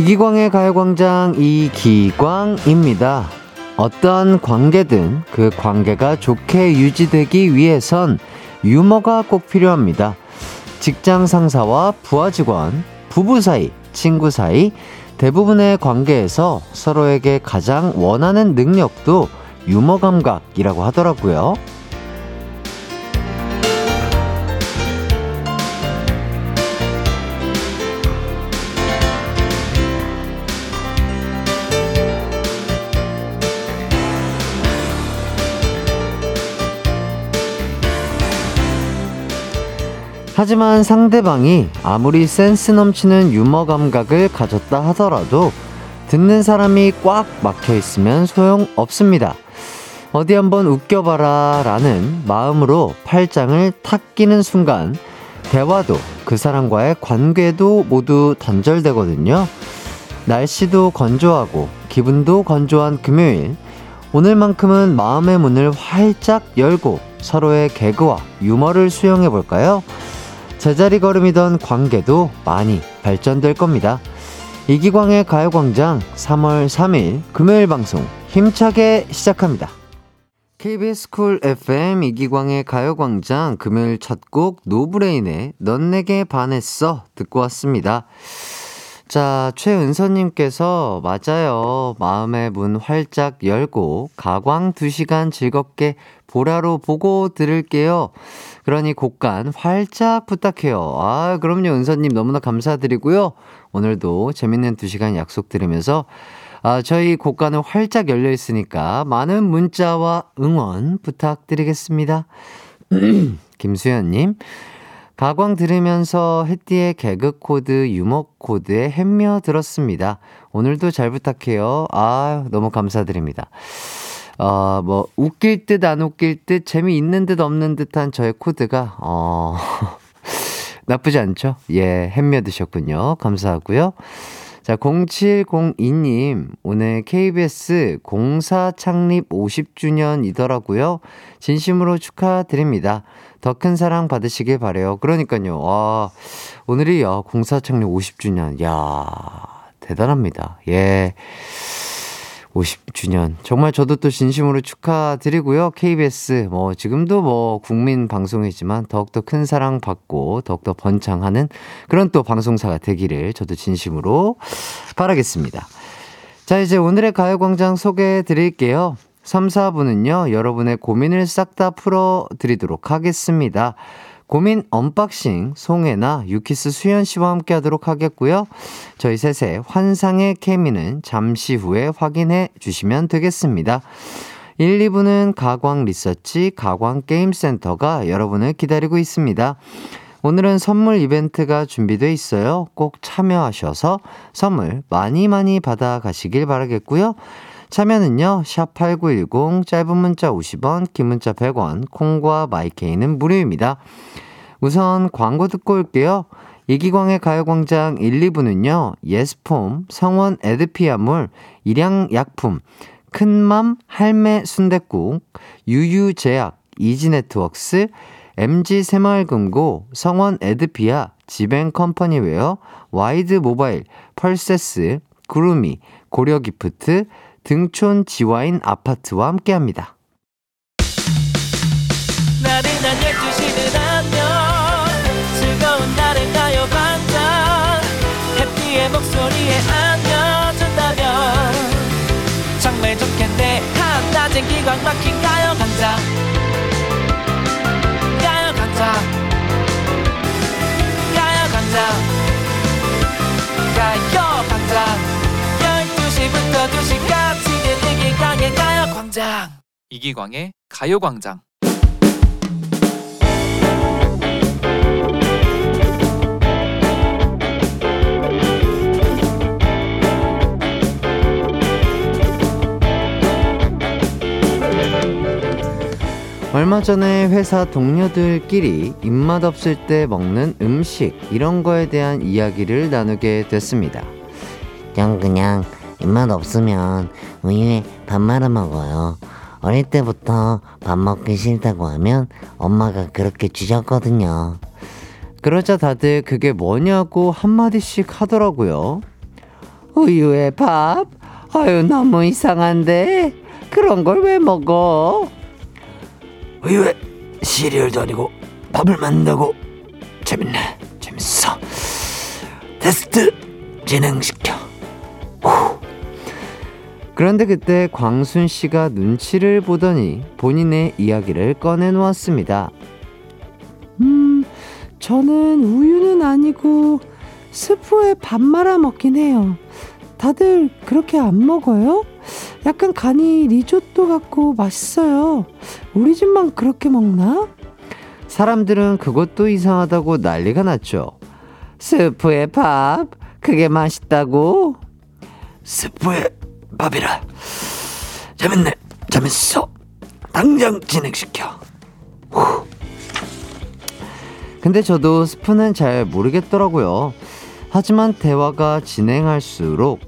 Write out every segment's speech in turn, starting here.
이기광의 가요광장 이기광입니다. 어떠한 관계든 그 관계가 좋게 유지되기 위해선 유머가 꼭 필요합니다. 직장 상사와 부하 직원, 부부 사이, 친구 사이, 대부분의 관계에서 서로에게 가장 원하는 능력도 유머 감각이라고 하더라고요. 하지만 상대방이 아무리 센스 넘치는 유머 감각을 가졌다 하더라도 듣는 사람이 꽉 막혀 있으면 소용 없습니다. 어디 한번 웃겨봐라 라는 마음으로 팔짱을 탁 끼는 순간 대화도 그 사람과의 관계도 모두 단절되거든요. 날씨도 건조하고 기분도 건조한 금요일. 오늘만큼은 마음의 문을 활짝 열고 서로의 개그와 유머를 수용해 볼까요? 제자리 걸음이던 관계도 많이 발전될 겁니다. 이기광의 가요광장 3월 3일 금요일 방송 힘차게 시작합니다. KBS 쿨 FM 이기광의 가요광장 금요일 첫 곡 노브레인의 넌 내게 반했어 듣고 왔습니다. 자, 최은서님께서 맞아요. 마음의 문 활짝 열고 가광 2시간 즐겁게 보라로 보고 들을게요. 그러니 곡간 활짝 부탁해요. 아, 그럼요. 은서님 너무나 감사드리고요. 오늘도 재밌는 2시간 약속드리면서 아, 저희 곡간은 활짝 열려 있으니까 많은 문자와 응원 부탁드리겠습니다. 김수현님, 가광 들으면서 햇띠의 개그 코드, 유머 코드에 햇며들었습니다. 오늘도 잘 부탁해요. 아, 너무 감사드립니다. 어, 뭐, 웃길 듯 안 웃길 듯 재미있는 듯 없는 듯한 저의 코드가, 어, 나쁘지 않죠? 예, 햄며 드셨군요. 감사하고요. 자, 0702님, 오늘 KBS 공사 창립 50주년이더라고요. 진심으로 축하드립니다. 더 큰 사랑 받으시길 바래요. 그러니까요. 와, 오늘이 야, 공사 창립 50주년. 야, 대단합니다. 예. 50주년. 정말 저도 또 진심으로 축하드리고요. KBS, 뭐, 지금도 뭐, 국민 방송이지만 더욱더 큰 사랑 받고 더욱더 번창하는 그런 또 방송사가 되기를 저도 진심으로 바라겠습니다. 자, 이제 오늘의 가요광장 소개해 드릴게요. 3, 4부는요, 여러분의 고민을 싹 다 풀어 드리도록 하겠습니다. 고민 unboxing 송해나 유키스 수현 씨와 함께 하도록 하겠고요. 저희 셋의 환상의 케미는 잠시 후에 확인해 주시면 되겠습니다. 1, 2부는 가광 리서치 가광 게임 센터가 여러분을 기다리고 있습니다. 오늘은 선물 이벤트가 준비되어 있어요. 꼭 참여하셔서 선물 많이 많이 받아 가시길 바라겠고요. 참여는요, 샵8910, 짧은 문자 50원, 긴 문자 100원, 콩과 마이케이는 무료입니다. 우선 광고 듣고 올게요. 이기광의 가요광장 1, 2부는요, 예스폼, 성원 에드피아물, 일양약품, 큰맘 할매 순댓국, 유유제약, 이지네트웍스, MG 새마을금고, 성원 에드피아, 지벤컴퍼니웨어, 와이드 모바일, 펄세스, 구루미, 고려기프트, 등촌 지와인 아파트와 함께합니다. 나른한 12시는 안녕 12시부터 2시까지 이기광의 가요광장 이기광의 가요광장 얼마 전에 회사 동료들끼리 입맛 없을 때 먹는 음식 이런 거에 대한 이야기를 나누게 됐습니다. 전 그냥 입맛 없으면 우유에 밥 말아 먹어요. 어릴 때부터 밥 먹기 싫다고 하면 엄마가 그렇게 주셨거든요. 그러자 다들 그게 뭐냐고 한마디씩 하더라고요. 우유에 밥? 아유, 너무 이상한데? 그런 걸 왜 먹어? 우유에 시리얼도 아니고 밥을 만든다고 재밌네 재밌어 테스트 진행시켜 그런데 그때 광순 씨가 눈치를 보더니 본인의 이야기를 꺼내놓았습니다. 음, 저는 우유는 아니고 스프에 밥 말아 먹긴 해요. 다들 그렇게 안 먹어요? 약간 간이 리조또 같고 맛있어요. 우리 집만 그렇게 먹나? 사람들은 그것도 이상하다고 난리가 났죠. 스프에 밥? 그게 맛있다고? 스프에 밥이라 재밌네 재밌어 당장 진행시켜 후. 근데 저도 스프는 잘 모르겠더라고요. 하지만 대화가 진행할수록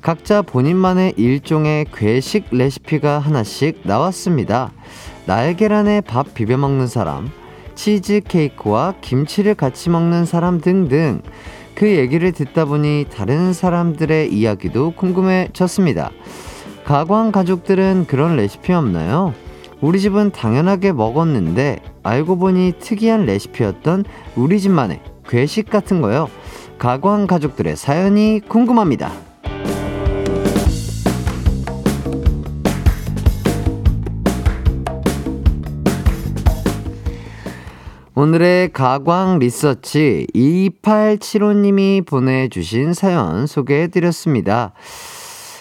각자 본인만의 일종의 괴식 레시피가 하나씩 나왔습니다. 날계란에 밥 비벼 먹는 사람, 치즈 케이크와 김치를 같이 먹는 사람 등등 그 얘기를 듣다 보니 다른 사람들의 이야기도 궁금해졌습니다. 가광 가족들은 그런 레시피 없나요? 우리 집은 당연하게 먹었는데 알고 보니 특이한 레시피였던 우리 집만의 괴식 같은 거요. 가광 가족들의 사연이 궁금합니다. 오늘의 가광 리서치 2875님이 보내주신 사연 소개해드렸습니다.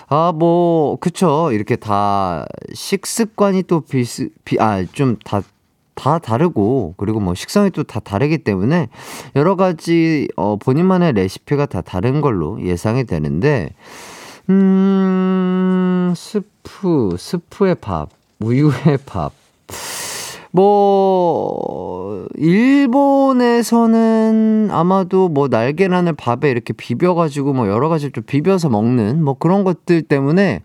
아, 뭐, 그쵸. 이렇게 다 식습관이 또 비스, 비, 아, 좀 다, 다 다르고, 그리고 뭐 식성이 또 다 다르기 때문에 여러 가지, 어, 본인만의 레시피가 다 다른 걸로 예상이 되는데, 음, 스프, 스프의 밥, 우유의 밥. 뭐, 일본에서는 아마도 뭐 날계란을 밥에 이렇게 비벼가지고 뭐 여러 가지 좀 비벼서 먹는 뭐 그런 것들 때문에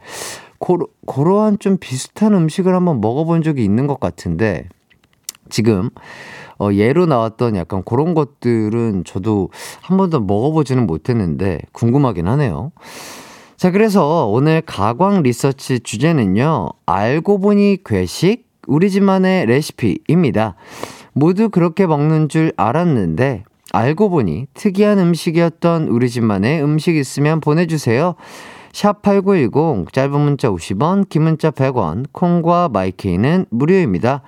고로, 고러한 좀 비슷한 음식을 한번 먹어본 적이 있는 것 같은데 지금 어, 예로 나왔던 약간 그런 것들은 저도 한 번도 먹어보지는 못했는데 궁금하긴 하네요. 자, 그래서 오늘 가광 리서치 주제는요, 알고 보니 괴식? 우리 집만의 레시피입니다. 모두 그렇게 먹는 줄 알았는데 알고 보니 특이한 음식이었던 우리 집만의 음식 있으면 보내주세요. 샵8910 짧은 문자 50원 긴 문자 100원 콩과 마이케이는 무료입니다.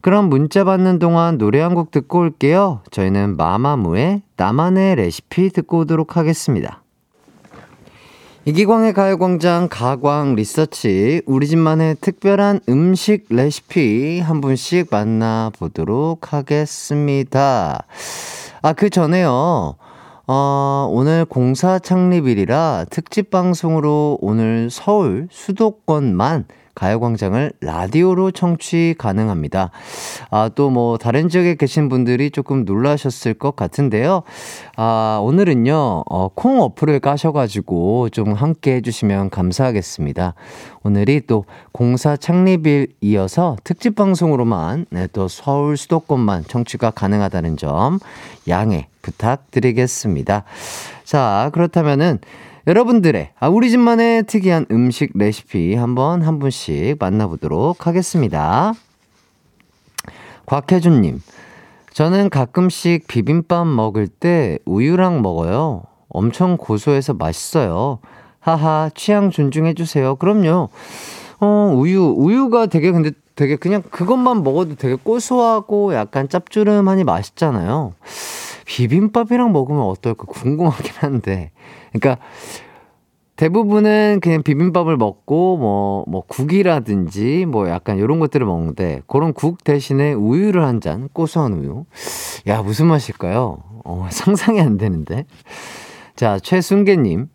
그럼 문자 받는 동안 노래 한 곡 듣고 올게요. 저희는 마마무의 나만의 레시피 듣고 오도록 하겠습니다. 이기광의 가요광장 가광 리서치 우리 집만의 특별한 음식 레시피 한 분씩 만나보도록 하겠습니다. 아, 그 전에요. 어, 오늘 공사 창립일이라 특집 방송으로 오늘 서울 수도권만 가요광장을 라디오로 청취 가능합니다. 아, 또 뭐, 다른 지역에 계신 분들이 조금 놀라셨을 것 같은데요. 아, 오늘은요, 어, 콩 어플을 까셔가지고 좀 함께 해주시면 감사하겠습니다. 오늘이 또 공사 창립일 이어서 특집 방송으로만, 네, 또 서울 수도권만 청취가 가능하다는 점 양해 부탁드리겠습니다. 자, 그렇다면은, 여러분들의 아, 우리 집만의 특이한 음식 레시피 한번 한 분씩 만나보도록 하겠습니다. 곽혜준 님, 저는 가끔씩 비빔밥 먹을 때 우유랑 먹어요. 엄청 고소해서 맛있어요. 하하, 취향 존중해 주세요. 그럼요. 어, 우유, 우유가 되게 근데 되게 그냥 그것만 먹어도 되게 고소하고 약간 짭조름하니 맛있잖아요. 비빔밥이랑 먹으면 어떨까 궁금하긴 한데. 그러니까 대부분은 그냥 비빔밥을 먹고 뭐, 뭐 국이라든지 뭐 약간 이런 것들을 먹는데 그런 국 대신에 우유를 한 잔, 고소한 우유. 야, 무슨 맛일까요? 어, 상상이 안 되는데. 자, 최순계님.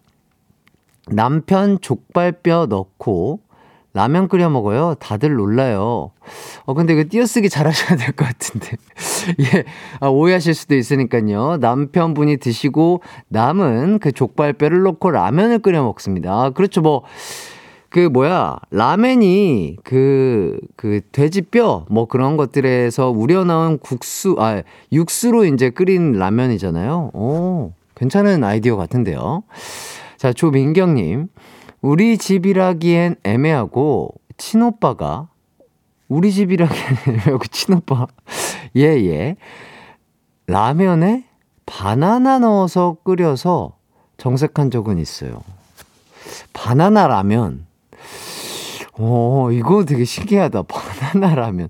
남편 족발뼈 넣고 라면 끓여 먹어요. 다들 놀라요. 어, 근데 이거 띄어쓰기 잘 하셔야 될 것 같은데. 예, 아, 오해하실 수도 있으니까요. 남편분이 드시고 남은 그 족발뼈를 넣고 라면을 끓여 먹습니다. 아, 그렇죠. 뭐, 그 뭐야, 라멘이 그, 그 돼지뼈 뭐 그런 것들에서 우려 나온 국수, 아, 육수로 이제 끓인 라면이잖아요. 오, 괜찮은 아이디어 같은데요. 자, 조민경님. 우리 집이라기엔 애매하고, 친오빠가, 우리 집이라기엔 애매하고, 친오빠. 예, 예. 라면에 바나나 넣어서 끓여서 정색한 적은 있어요. 바나나 라면. 오, 이거 되게 신기하다. 바나나 라면.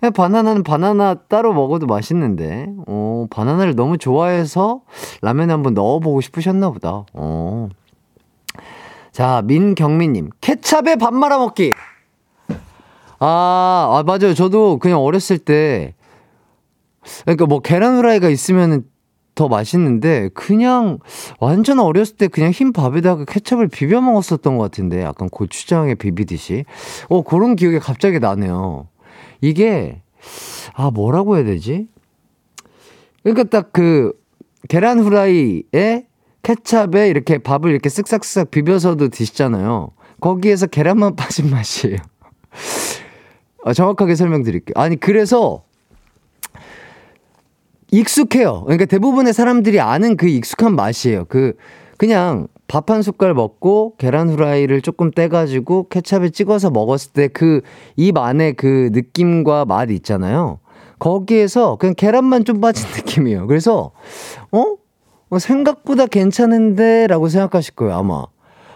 네, 바나나는 바나나 따로 먹어도 맛있는데, 어, 바나나를 너무 좋아해서 라면에 한번 넣어보고 싶으셨나 보다. 어. 자, 민경민님, 케찹에 밥 말아 먹기! 아, 아, 맞아요. 저도 그냥 어렸을 때, 그러니까 뭐 계란 후라이가 있으면 더 맛있는데, 그냥 완전 어렸을 때 그냥 흰 밥에다가 케찹을 비벼 먹었었던 것 같은데, 약간 고추장에 비비듯이. 어, 그런 기억이 갑자기 나네요. 이게, 아, 뭐라고 해야 되지? 그러니까 딱 그, 계란 후라이에 케찹에 이렇게 밥을 이렇게 쓱싹쓱싹 비벼서도 드시잖아요. 거기에서 계란만 빠진 맛이에요. 아, 정확하게 설명드릴게요. 아니, 그래서, 익숙해요. 그러니까 대부분의 사람들이 아는 그 익숙한 맛이에요. 그, 그냥 밥 한 숟갈 먹고 계란 후라이를 조금 떼가지고 케찹에 찍어서 먹었을 때 그 입 안에 그 느낌과 맛 있잖아요. 거기에서 그냥 계란만 좀 빠진 느낌이에요. 그래서, 어? 어, 생각보다 괜찮은데? 라고 생각하실 거예요, 아마.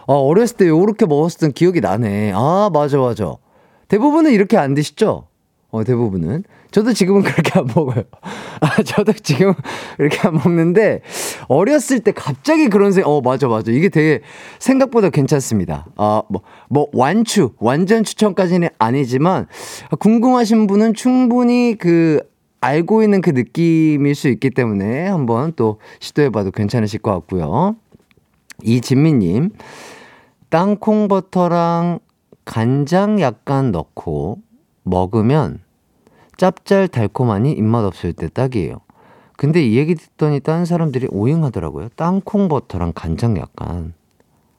아, 어렸을 때 요렇게 먹었던 기억이 나네. 아, 맞아, 맞아. 대부분은 이렇게 안 드시죠? 어, 대부분은. 저도 지금은 그렇게 안 먹어요. 아, 저도 지금 이렇게 안 먹는데, 어렸을 때 갑자기 그런 생각, 어, 맞아, 맞아. 이게 되게 생각보다 괜찮습니다. 아, 뭐, 뭐, 완추, 완전 추천까지는 아니지만, 궁금하신 분은 충분히 그, 알고 있는 그 느낌일 수 있기 때문에 한번 또 시도해봐도 괜찮으실 것 같고요. 이진미님, 땅콩버터랑 간장 약간 넣고 먹으면 짭짤 달콤하니 입맛 없을 때 딱이에요. 근데 이 얘기 듣더니 다른 사람들이 오잉하더라고요. 땅콩버터랑 간장 약간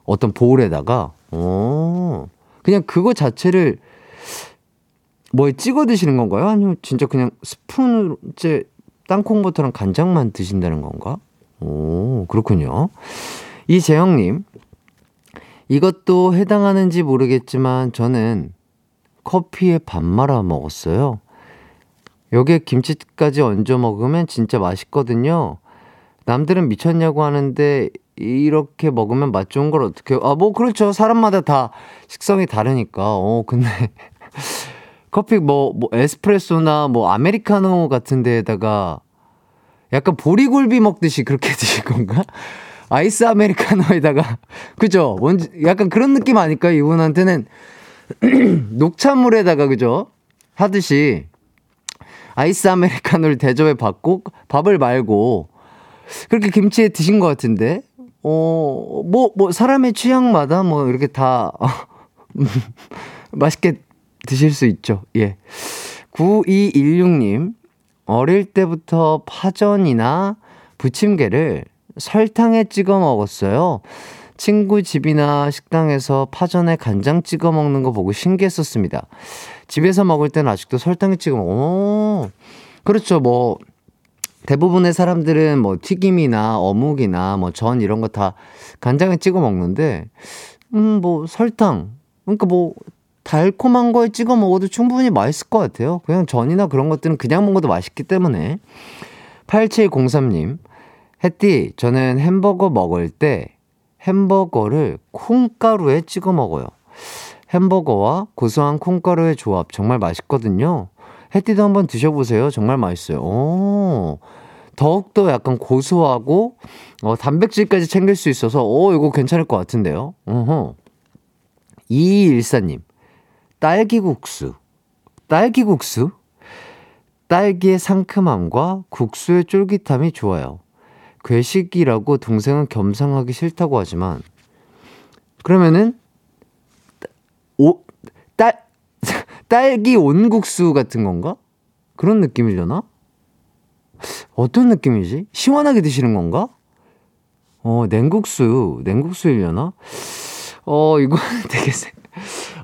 어떤 보울에다가 어 그냥 그거 자체를 뭐에 찍어 드시는 건가요? 아니면 진짜 그냥 스푼으로 이제 땅콩버터랑 간장만 드신다는 건가? 오 그렇군요. 이재영님 이것도 해당하는지 모르겠지만 저는 커피에 밥 말아 먹었어요. 여기에 김치까지 얹어 먹으면 진짜 맛있거든요. 남들은 미쳤냐고 하는데 이렇게 먹으면 맛 좋은 걸 어떻게 아 뭐 그렇죠 사람마다 다 식성이 다르니까 어 근데 커피 뭐, 뭐 에스프레소나 뭐 아메리카노 같은 데에다가 약간 보리굴비 먹듯이 그렇게 드실 건가? 아이스 아메리카노에다가 그죠? 뭔지 약간 그런 느낌 아닐까요? 이분한테는 녹차물에다가 그죠? 하듯이 아이스 아메리카노를 대접해 받고 밥을 말고 그렇게 김치에 드신 것 같은데 어, 뭐, 뭐, 사람의 취향마다 뭐, 이렇게 다, 맛있게 드실 수 있죠. 예. 9216님, 어릴 때부터 파전이나 부침개를 설탕에 찍어 먹었어요. 친구 집이나 식당에서 파전에 간장 찍어 먹는 거 보고 신기했었습니다. 집에서 먹을 때는 아직도 설탕에 찍어 먹어. 오, 그렇죠. 뭐, 대부분의 사람들은 뭐 튀김이나 어묵이나 뭐 전 이런 거 다 간장에 찍어 먹는데, 음, 뭐 설탕. 그러니까 뭐 달콤한 거에 찍어 먹어도 충분히 맛있을 것 같아요. 그냥 전이나 그런 것들은 그냥 먹어도 맛있기 때문에. 8703님, 햇띠, 저는 햄버거 먹을 때 햄버거를 콩가루에 찍어 먹어요. 햄버거와 고소한 콩가루의 조합 정말 맛있거든요. 햇띠도 한번 드셔보세요. 정말 맛있어요. 오, 더욱더 약간 고소하고, 어, 단백질까지 챙길 수 있어서, 오, 이거 괜찮을 것 같은데요. 어허. 2214님, 딸기국수. 딸기국수? 딸기의 상큼함과 국수의 쫄깃함이 좋아요. 괴식이라고 동생은 겸상하기 싫다고 하지만, 그러면은, 오, 딸, 딸기 온국수 같은 건가? 그런 느낌이려나? 어떤 느낌이지? 시원하게 드시는 건가? 어, 냉국수, 냉국수이려나? 어, 이거 되게,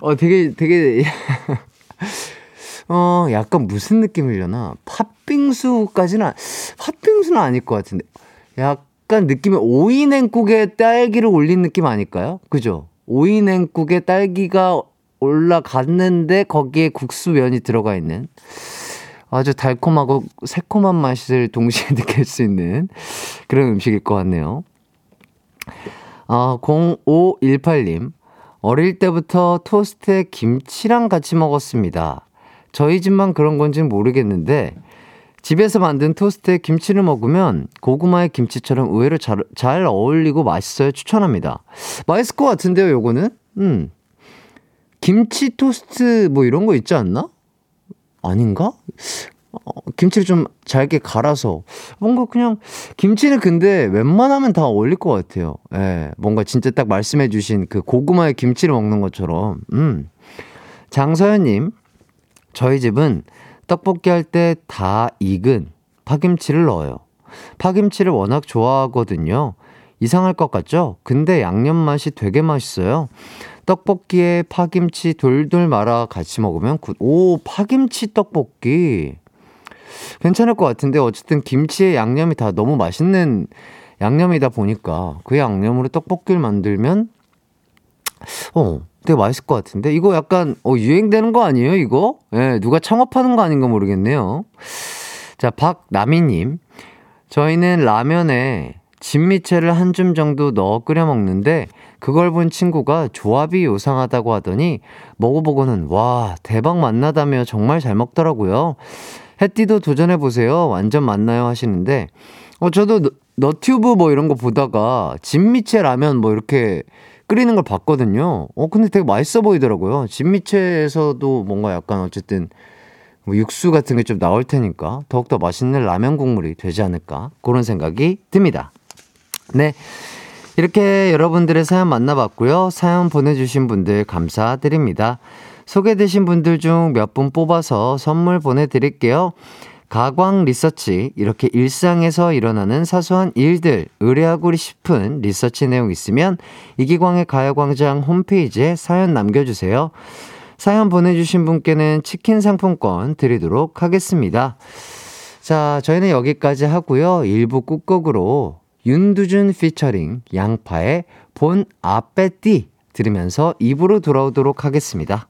어, 되게, 되게, 어, 약간 무슨 느낌이려나? 팥빙수까지는, 팥빙수는 아닐 것 같은데. 약간 느낌이 오이 냉국에 딸기를 올린 느낌 아닐까요? 그죠? 오이 냉국에 딸기가 올라갔는데 거기에 국수면이 들어가 있는 아주 달콤하고 새콤한 맛을 동시에 느낄 수 있는 그런 음식일 것 같네요. 아, 0518님. 어릴 때부터 토스트에 김치랑 같이 먹었습니다. 저희 집만 그런 건지는 모르겠는데, 집에서 만든 토스트에 김치를 먹으면 고구마의 김치처럼 의외로 잘, 잘 어울리고 맛있어요. 추천합니다. 맛있을 것 같은데요, 요거는? 음. 김치 토스트 뭐 이런 거 있지 않나? 아닌가? 어, 김치를 좀 잘게 갈아서 뭔가 그냥 김치는 근데 웬만하면 다 어울릴 것 같아요. 예, 뭔가 진짜 딱 말씀해주신 그 고구마에 김치를 먹는 것처럼. 음, 장서연님, 저희 집은 떡볶이 할 때 다 익은 파김치를 넣어요. 파김치를 워낙 좋아하거든요. 이상할 것 같죠? 근데 양념 맛이 되게 맛있어요. 떡볶이에 파김치 돌돌 말아 같이 먹으면 good. 오, 파김치 떡볶이. 괜찮을 것 같은데 어쨌든 김치에 양념이 다 너무 맛있는 양념이다 보니까 그 양념으로 떡볶이를 만들면 어 되게 맛있을 것 같은데 이거 약간 어 유행되는 거 아니에요 이거? 예, 네, 누가 창업하는 거 아닌가 모르겠네요. 자 박나미님 저희는 라면에 진미채를 한 줌 정도 넣어 끓여 먹는데 그걸 본 친구가 조합이 요상하다고 하더니 먹어보고는 와 대박 맛나다며 정말 잘 먹더라고요. 해띠도 도전해보세요. 완전 맛나요 하시는데 어 저도 너, 너튜브 뭐 이런 거 보다가 진미채 라면 뭐 이렇게 끓이는 걸 봤거든요. 어 근데 되게 맛있어 보이더라고요. 진미채에서도 뭔가 약간 어쨌든 뭐 육수 같은 게 좀 나올 테니까 더욱더 맛있는 라면 국물이 되지 않을까 그런 생각이 듭니다. 네. 이렇게 여러분들의 사연 만나봤고요. 사연 보내주신 분들 감사드립니다. 소개되신 분들 중 몇 분 뽑아서 선물 보내드릴게요. 가광 리서치, 이렇게 일상에서 일어나는 사소한 일들, 의뢰하고 싶은 리서치 내용 있으면 이기광의 가요광장 홈페이지에 사연 남겨주세요. 사연 보내주신 분께는 치킨 상품권 드리도록 하겠습니다. 자, 저희는 여기까지 하고요. 1부 끝곡으로 윤두준 피처링 양파의 본 아빼띠 들으면서 2부로 돌아오도록 하겠습니다.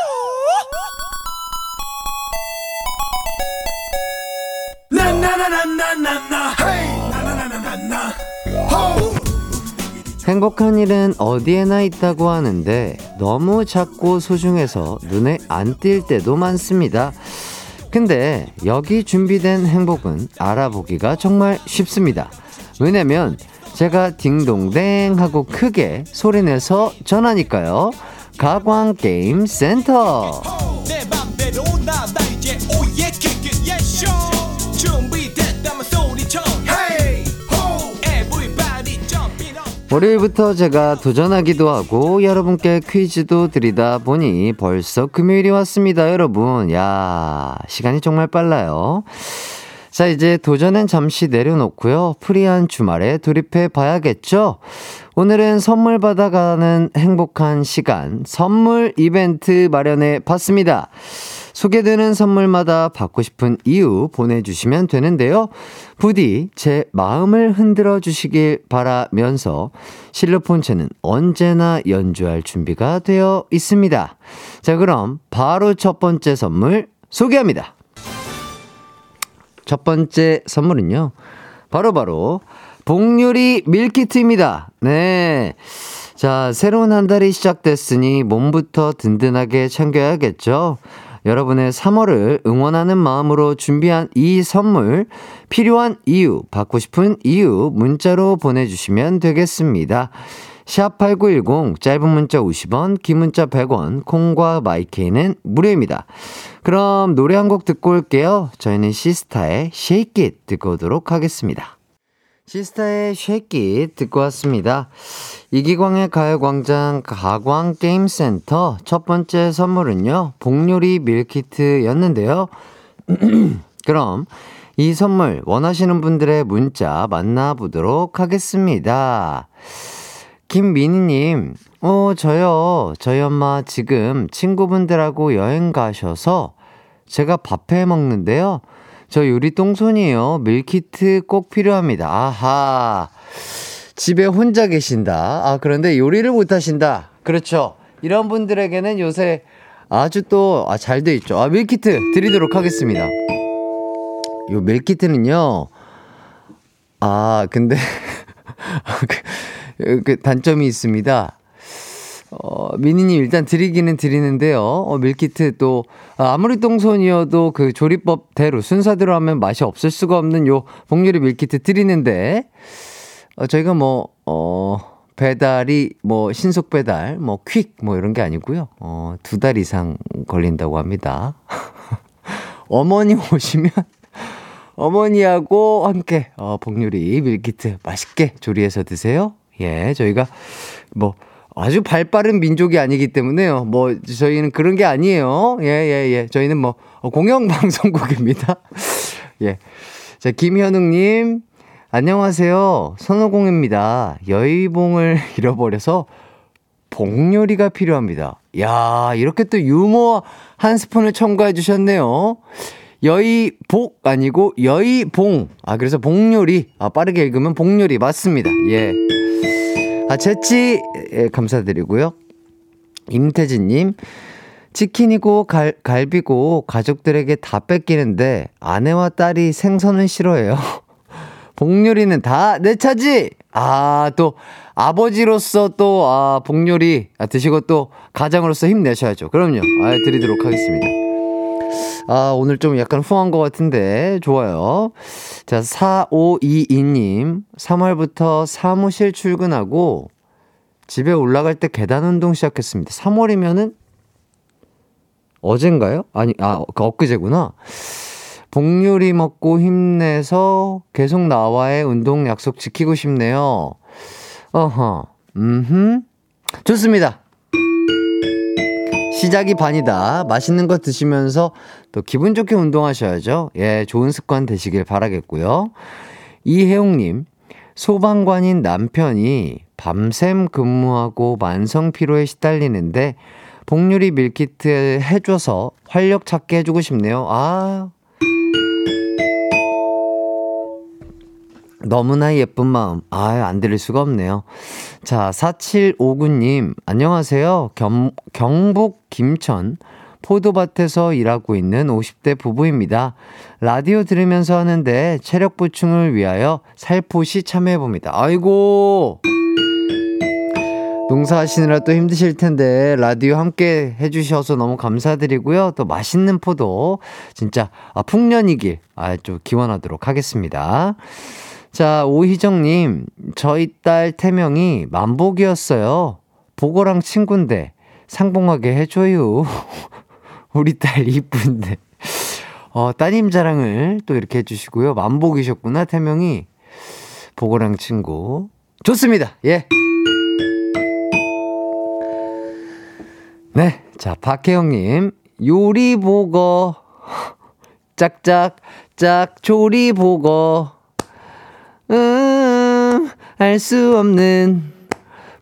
행복한 일은 어디에나 있다고 하는데 너무 작고 소중해서 눈에 안 띌 때도 많습니다. 근데 여기 준비된 행복은 알아보기가 정말 쉽습니다. 왜냐면 제가 딩동댕 하고 크게 소리내서 전하니까요. 가광게임 센터. 월요일부터 제가 도전하기도 하고 여러분께 퀴즈도 드리다 보니 벌써 금요일이 왔습니다, 여러분. 야, 시간이 정말 빨라요. 자, 이제 도전은 잠시 내려놓고요. 프리한 주말에 돌입해 봐야겠죠? 오늘은 선물 받아가는 행복한 시간, 선물 이벤트 마련해 봤습니다. 소개되는 선물마다 받고 싶은 이유 보내주시면 되는데요. 부디 제 마음을 흔들어 주시길 바라면서 실로폰체는 언제나 연주할 준비가 되어 있습니다. 자, 그럼 바로 첫 번째 선물 소개합니다. 첫 번째 선물은요. 바로바로 복요리 밀키트입니다. 네. 자, 새로운 한 달이 시작됐으니 몸부터 든든하게 챙겨야겠죠. 여러분의 3월을 응원하는 마음으로 준비한 이 선물, 필요한 이유, 받고 싶은 이유, 문자로 보내주시면 되겠습니다. 샵8910, 짧은 문자 50원, 긴 문자 100원, 콩과 마이케이는 무료입니다. 그럼 노래 한 곡 듣고 올게요. 저희는 시스타의 Shake It 듣고 오도록 하겠습니다. 시스타의 Shake It 듣고 왔습니다. 이기광의 가요광장 가광게임센터 첫 번째 선물은요, 복요리 meal kit였는데요. 그럼 이 선물 원하시는 분들의 문자 만나보도록 하겠습니다. 김민희님, 어, 저요. 저희 엄마 지금 친구분들하고 여행 가셔서 제가 밥해 먹는데요. 저 요리 똥손이에요. 밀키트 꼭 필요합니다. 아하. 집에 혼자 계신다. 아, 그런데 요리를 못 하신다. 그렇죠. 이런 분들에게는 요새 아주 또, 아, 잘 돼 있죠. 아, 밀키트 드리도록 하겠습니다. 요 밀키트는요, 아, 근데, 그, 그 단점이 있습니다. 어, 미니님 일단 드리기는 드리는데요. 어, 밀키트 또, 아, 아무리 똥손이어도 그 조리법대로 순서대로 하면 맛이 없을 수가 없는 요 복요리 밀키트 드리는데, 어, 저희가 뭐, 어, 배달이 뭐 신속 배달, 뭐 퀵, 뭐 이런 게 아니고요. 어, 두 달 이상 걸린다고 합니다. 어머니 오시면 어머니하고 함께 어, 복요리 밀키트 맛있게 조리해서 드세요. 예, 저희가 뭐 아주 발 빠른 민족이 아니기 때문에요. 뭐 저희는 그런 게 아니에요. 예, 예, 예. 저희는 뭐 공영 방송국입니다. 예. 자, 김현웅 님 안녕하세요. 선호공입니다. 여의봉을 잃어버려서 복요리가 필요합니다. 야, 이렇게 또 유머 한 스푼을 첨가해 주셨네요. 여의복 아니고 여의봉. 아, 그래서 복요리. 아, 빠르게 읽으면 복요리 맞습니다. 예. 아, 재치 예, 감사드리고요. 임태진님, 치킨이고 갈, 갈비고 가족들에게 다 뺏기는데 아내와 딸이 생선은 싫어해요. 복요리는 다 내 차지! 아, 또, 아버지로서 또, 아, 복요리 아, 드시고 또 가장으로서 힘내셔야죠. 그럼요. 아, 드리도록 하겠습니다. 아, 오늘 좀 약간 후한 것 같은데, 좋아요. 자, 4522님, 3월부터 사무실 출근하고 집에 올라갈 때 계단 운동 시작했습니다. 3월이면은 어젠가요? 아니, 아, 그 엊그제구나. 복요리 먹고 힘내서 계속 나와의 운동 약속 지키고 싶네요. 어허, 음흠. 좋습니다. 시작이 반이다. 맛있는 거 드시면서 또 기분 좋게 운동하셔야죠. 예, 좋은 습관 되시길 바라겠고요. 이혜용님, 소방관인 남편이 밤샘 근무하고 만성 피로에 시달리는데 복유리 밀키트 해줘서 활력 찾게 해주고 싶네요. 아. 너무나 예쁜 마음. 아, 안 들을 수가 없네요. 자, 4759님, 안녕하세요. 경, 경북 김천 포도밭에서 일하고 있는 50대 부부입니다. 라디오 들으면서 하는데 체력 보충을 위하여 살포시 참여해봅니다. 아이고! 농사하시느라 또 힘드실 텐데 라디오 함께 해주셔서 너무 감사드리고요. 또 맛있는 포도 진짜 아, 풍년이길 아, 좀 기원하도록 하겠습니다. 자, 오희정님, 저희 딸 태명이 만복이었어요. 보고랑 친구인데 상봉하게 해줘요. 우리 딸 이쁜데. 어, 따님 자랑을 또 이렇게 해주시고요. 만복이셨구나, 태명이. 보고랑 친구. 좋습니다. 예. 네. 자, 박혜영님. 요리보거. 짝짝, 짝, 조리보거. 음, 알 수 없는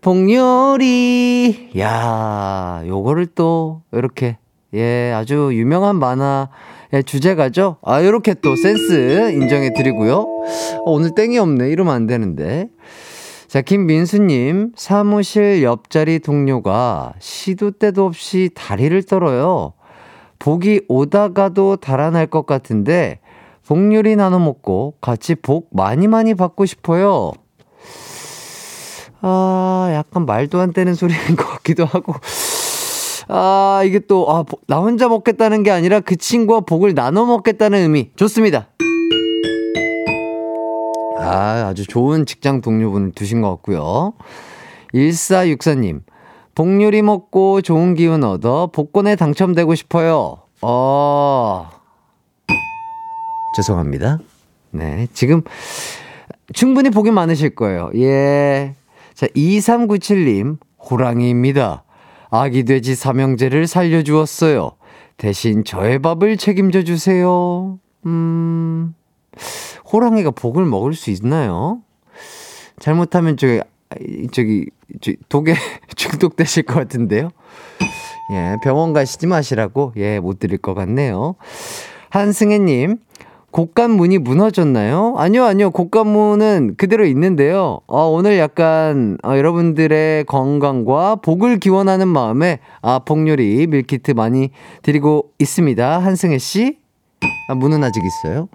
복요리. 야, 요거를 또, 이렇게, 예, 아주 유명한 만화의 주제가죠? 아, 요렇게 또 센스 인정해 드리고요. 어, 오늘 땡이 없네. 이러면 안 되는데. 자, 김민수님, 사무실 옆자리 동료가 시도 때도 없이 다리를 떨어요. 복이 오다가도 달아날 것 같은데, 복요리 나눠 먹고 같이 복 많이 많이 받고 싶어요. 아, 약간 말도 안 되는 소리인 것 같기도 하고. 아, 이게 또, 아, 나 혼자 먹겠다는 게 아니라 그 친구와 복을 나눠 먹겠다는 의미. 좋습니다. 아, 아주 좋은 직장 동료분을 두신 것 같고요. 1464님, 복요리 먹고 좋은 기운 얻어 복권에 당첨되고 싶어요. 어, 죄송합니다. 네, 지금 충분히 복이 많으실 거예요. 예. 자, 2397님, 호랑이입니다. 아기 돼지 삼형제를 살려주었어요. 대신 저의 밥을 책임져 주세요. 음, 호랑이가 복을 먹을 수 있나요? 잘못하면 저기, 저기, 저기 독에 중독되실 것 같은데요? 예, 병원 가시지 마시라고, 예, 못 드릴 것 같네요. 한승혜님, 곡간문이 무너졌나요? 아니요, 아니요. 곡간문은 그대로 있는데요. 어, 오늘 약간 어, 여러분들의 건강과 복을 기원하는 마음에 아, 복요리 밀키트 많이 드리고 있습니다. 한승혜 씨. 아, 문은 아직 있어요.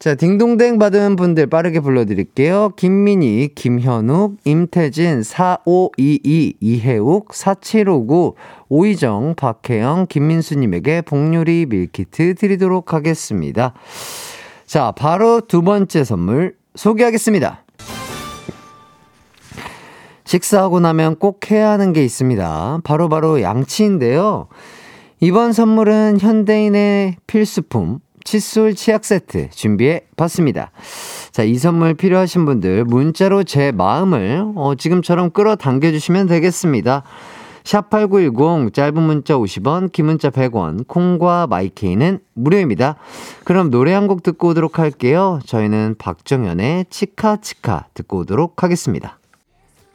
자, 딩동댕 받은 분들 빠르게 불러드릴게요. 김민희, 김현욱, 임태진, 4522, 이혜욱, 4759, 오희정, 박혜영, 김민수님에게 복요리 밀키트 드리도록 하겠습니다. 자, 바로 두 번째 선물 소개하겠습니다. 식사하고 나면 꼭 해야 하는 게 있습니다. 바로바로 바로 양치인데요. 이번 선물은 현대인의 필수품, 칫솔 치약 세트 준비해 봤습니다. 자, 이 선물 필요하신 분들 문자로 제 마음을 어, 지금처럼 끌어당겨 주시면 되겠습니다. 샵8910 짧은 문자 50원, 긴 문자 100원, 콩과 마이케이는 무료입니다. 그럼 노래 한 곡 듣고 오도록 할게요. 저희는 박정현의 치카치카 듣고 오도록 하겠습니다.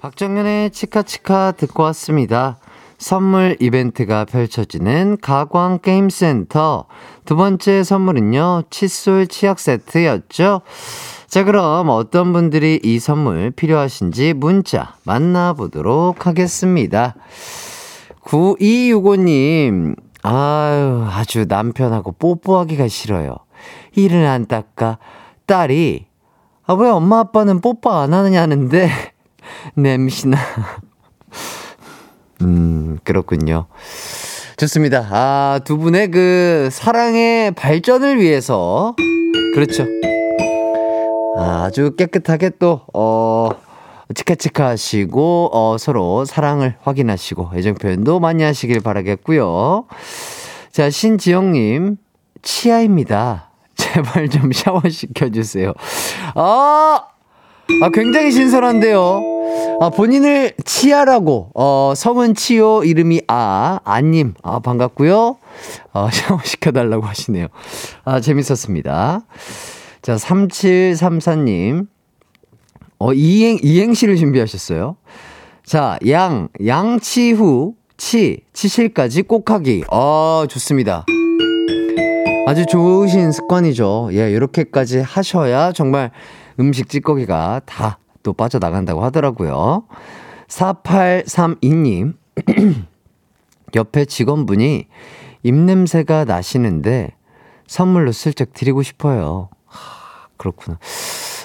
박정현의 치카치카 듣고 왔습니다. 선물 이벤트가 펼쳐지는 가광 게임센터. 두 번째 선물은요, 칫솔 치약 세트였죠. 자, 그럼 어떤 분들이 이 선물 필요하신지 문자 만나보도록 하겠습니다. 9265님, 아유, 아주 남편하고 뽀뽀하기가 싫어요. 이를 안 닦아. 딸이, 아, 왜 엄마 아빠는 뽀뽀 안 하느냐는데, 냄새나. 음, 그렇군요. 좋습니다. 아, 두 분의 그 사랑의 발전을 위해서 그렇죠. 아, 주 깨끗하게 또 어, 치카치카 하시고 어, 서로 사랑을 확인하시고 애정 표현도 많이 하시길 바라겠고요. 자, 신지영 님 치아입니다. 제발 좀 샤워 시켜 주세요. 아, 아 굉장히 신선한데요. 아, 본인을 치아라고, 어, 성은 치요, 이름이 아, 아님. 아, 반갑고요 어, 샤워시켜달라고 하시네요. 아, 재밌었습니다. 자, 3734님. 어, 이행, 이행시를 준비하셨어요. 자, 양, 양치 후, 치, 치실까지 꼭 하기. 아, 좋습니다. 아주 좋으신 습관이죠. 예, 이렇게까지 하셔야 정말 음식 찌꺼기가 다 또 빠져나간다고 하더라고요. 4832님, 옆에 직원분이 입냄새가 나시는데 선물로 슬쩍 드리고 싶어요. 하, 그렇구나.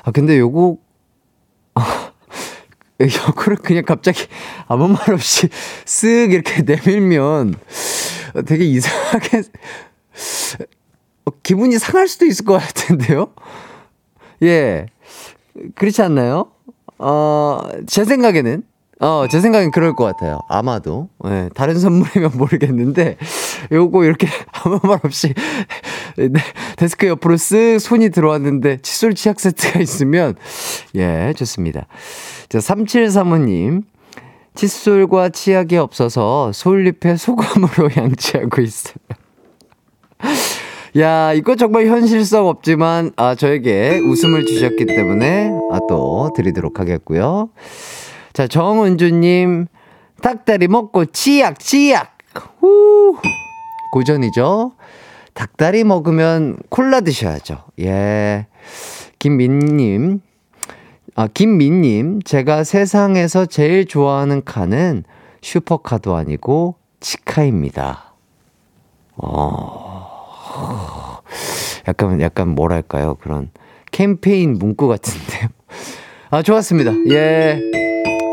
아, 근데 요거, 아, 요거를 그냥 갑자기 아무 말 없이 쓱 이렇게 내밀면 되게 이상하게, 어, 기분이 상할 수도 있을 것 같은데요? 예. 그렇지 않나요? 어, 제 생각에는, 어, 제 생각엔 그럴 것 같아요. 아마도. 예, 다른 선물이면 모르겠는데, 요거 이렇게 아무 말 없이 네, 데스크 옆으로 쓱 손이 들어왔는데, 칫솔 치약 세트가 있으면, 예, 좋습니다. 자, 3735님. 칫솔과 치약이 없어서 솔잎에 소금으로 양치하고 있어요. 야, 이거 정말 현실성 없지만, 아, 저에게 웃음을 주셨기 때문에, 아, 또 드리도록 하겠고요. 자, 정은주님, 닭다리 먹고 치약, 치약! 후! 고전이죠? 닭다리 먹으면 콜라 드셔야죠. 예. 김민님, 아, 김민님, 제가 세상에서 제일 좋아하는 카는 슈퍼카도 아니고 치카입니다. 어. 약간, 약간 뭐랄까요. 그런 캠페인 문구 같은데요. 아, 좋았습니다. 예.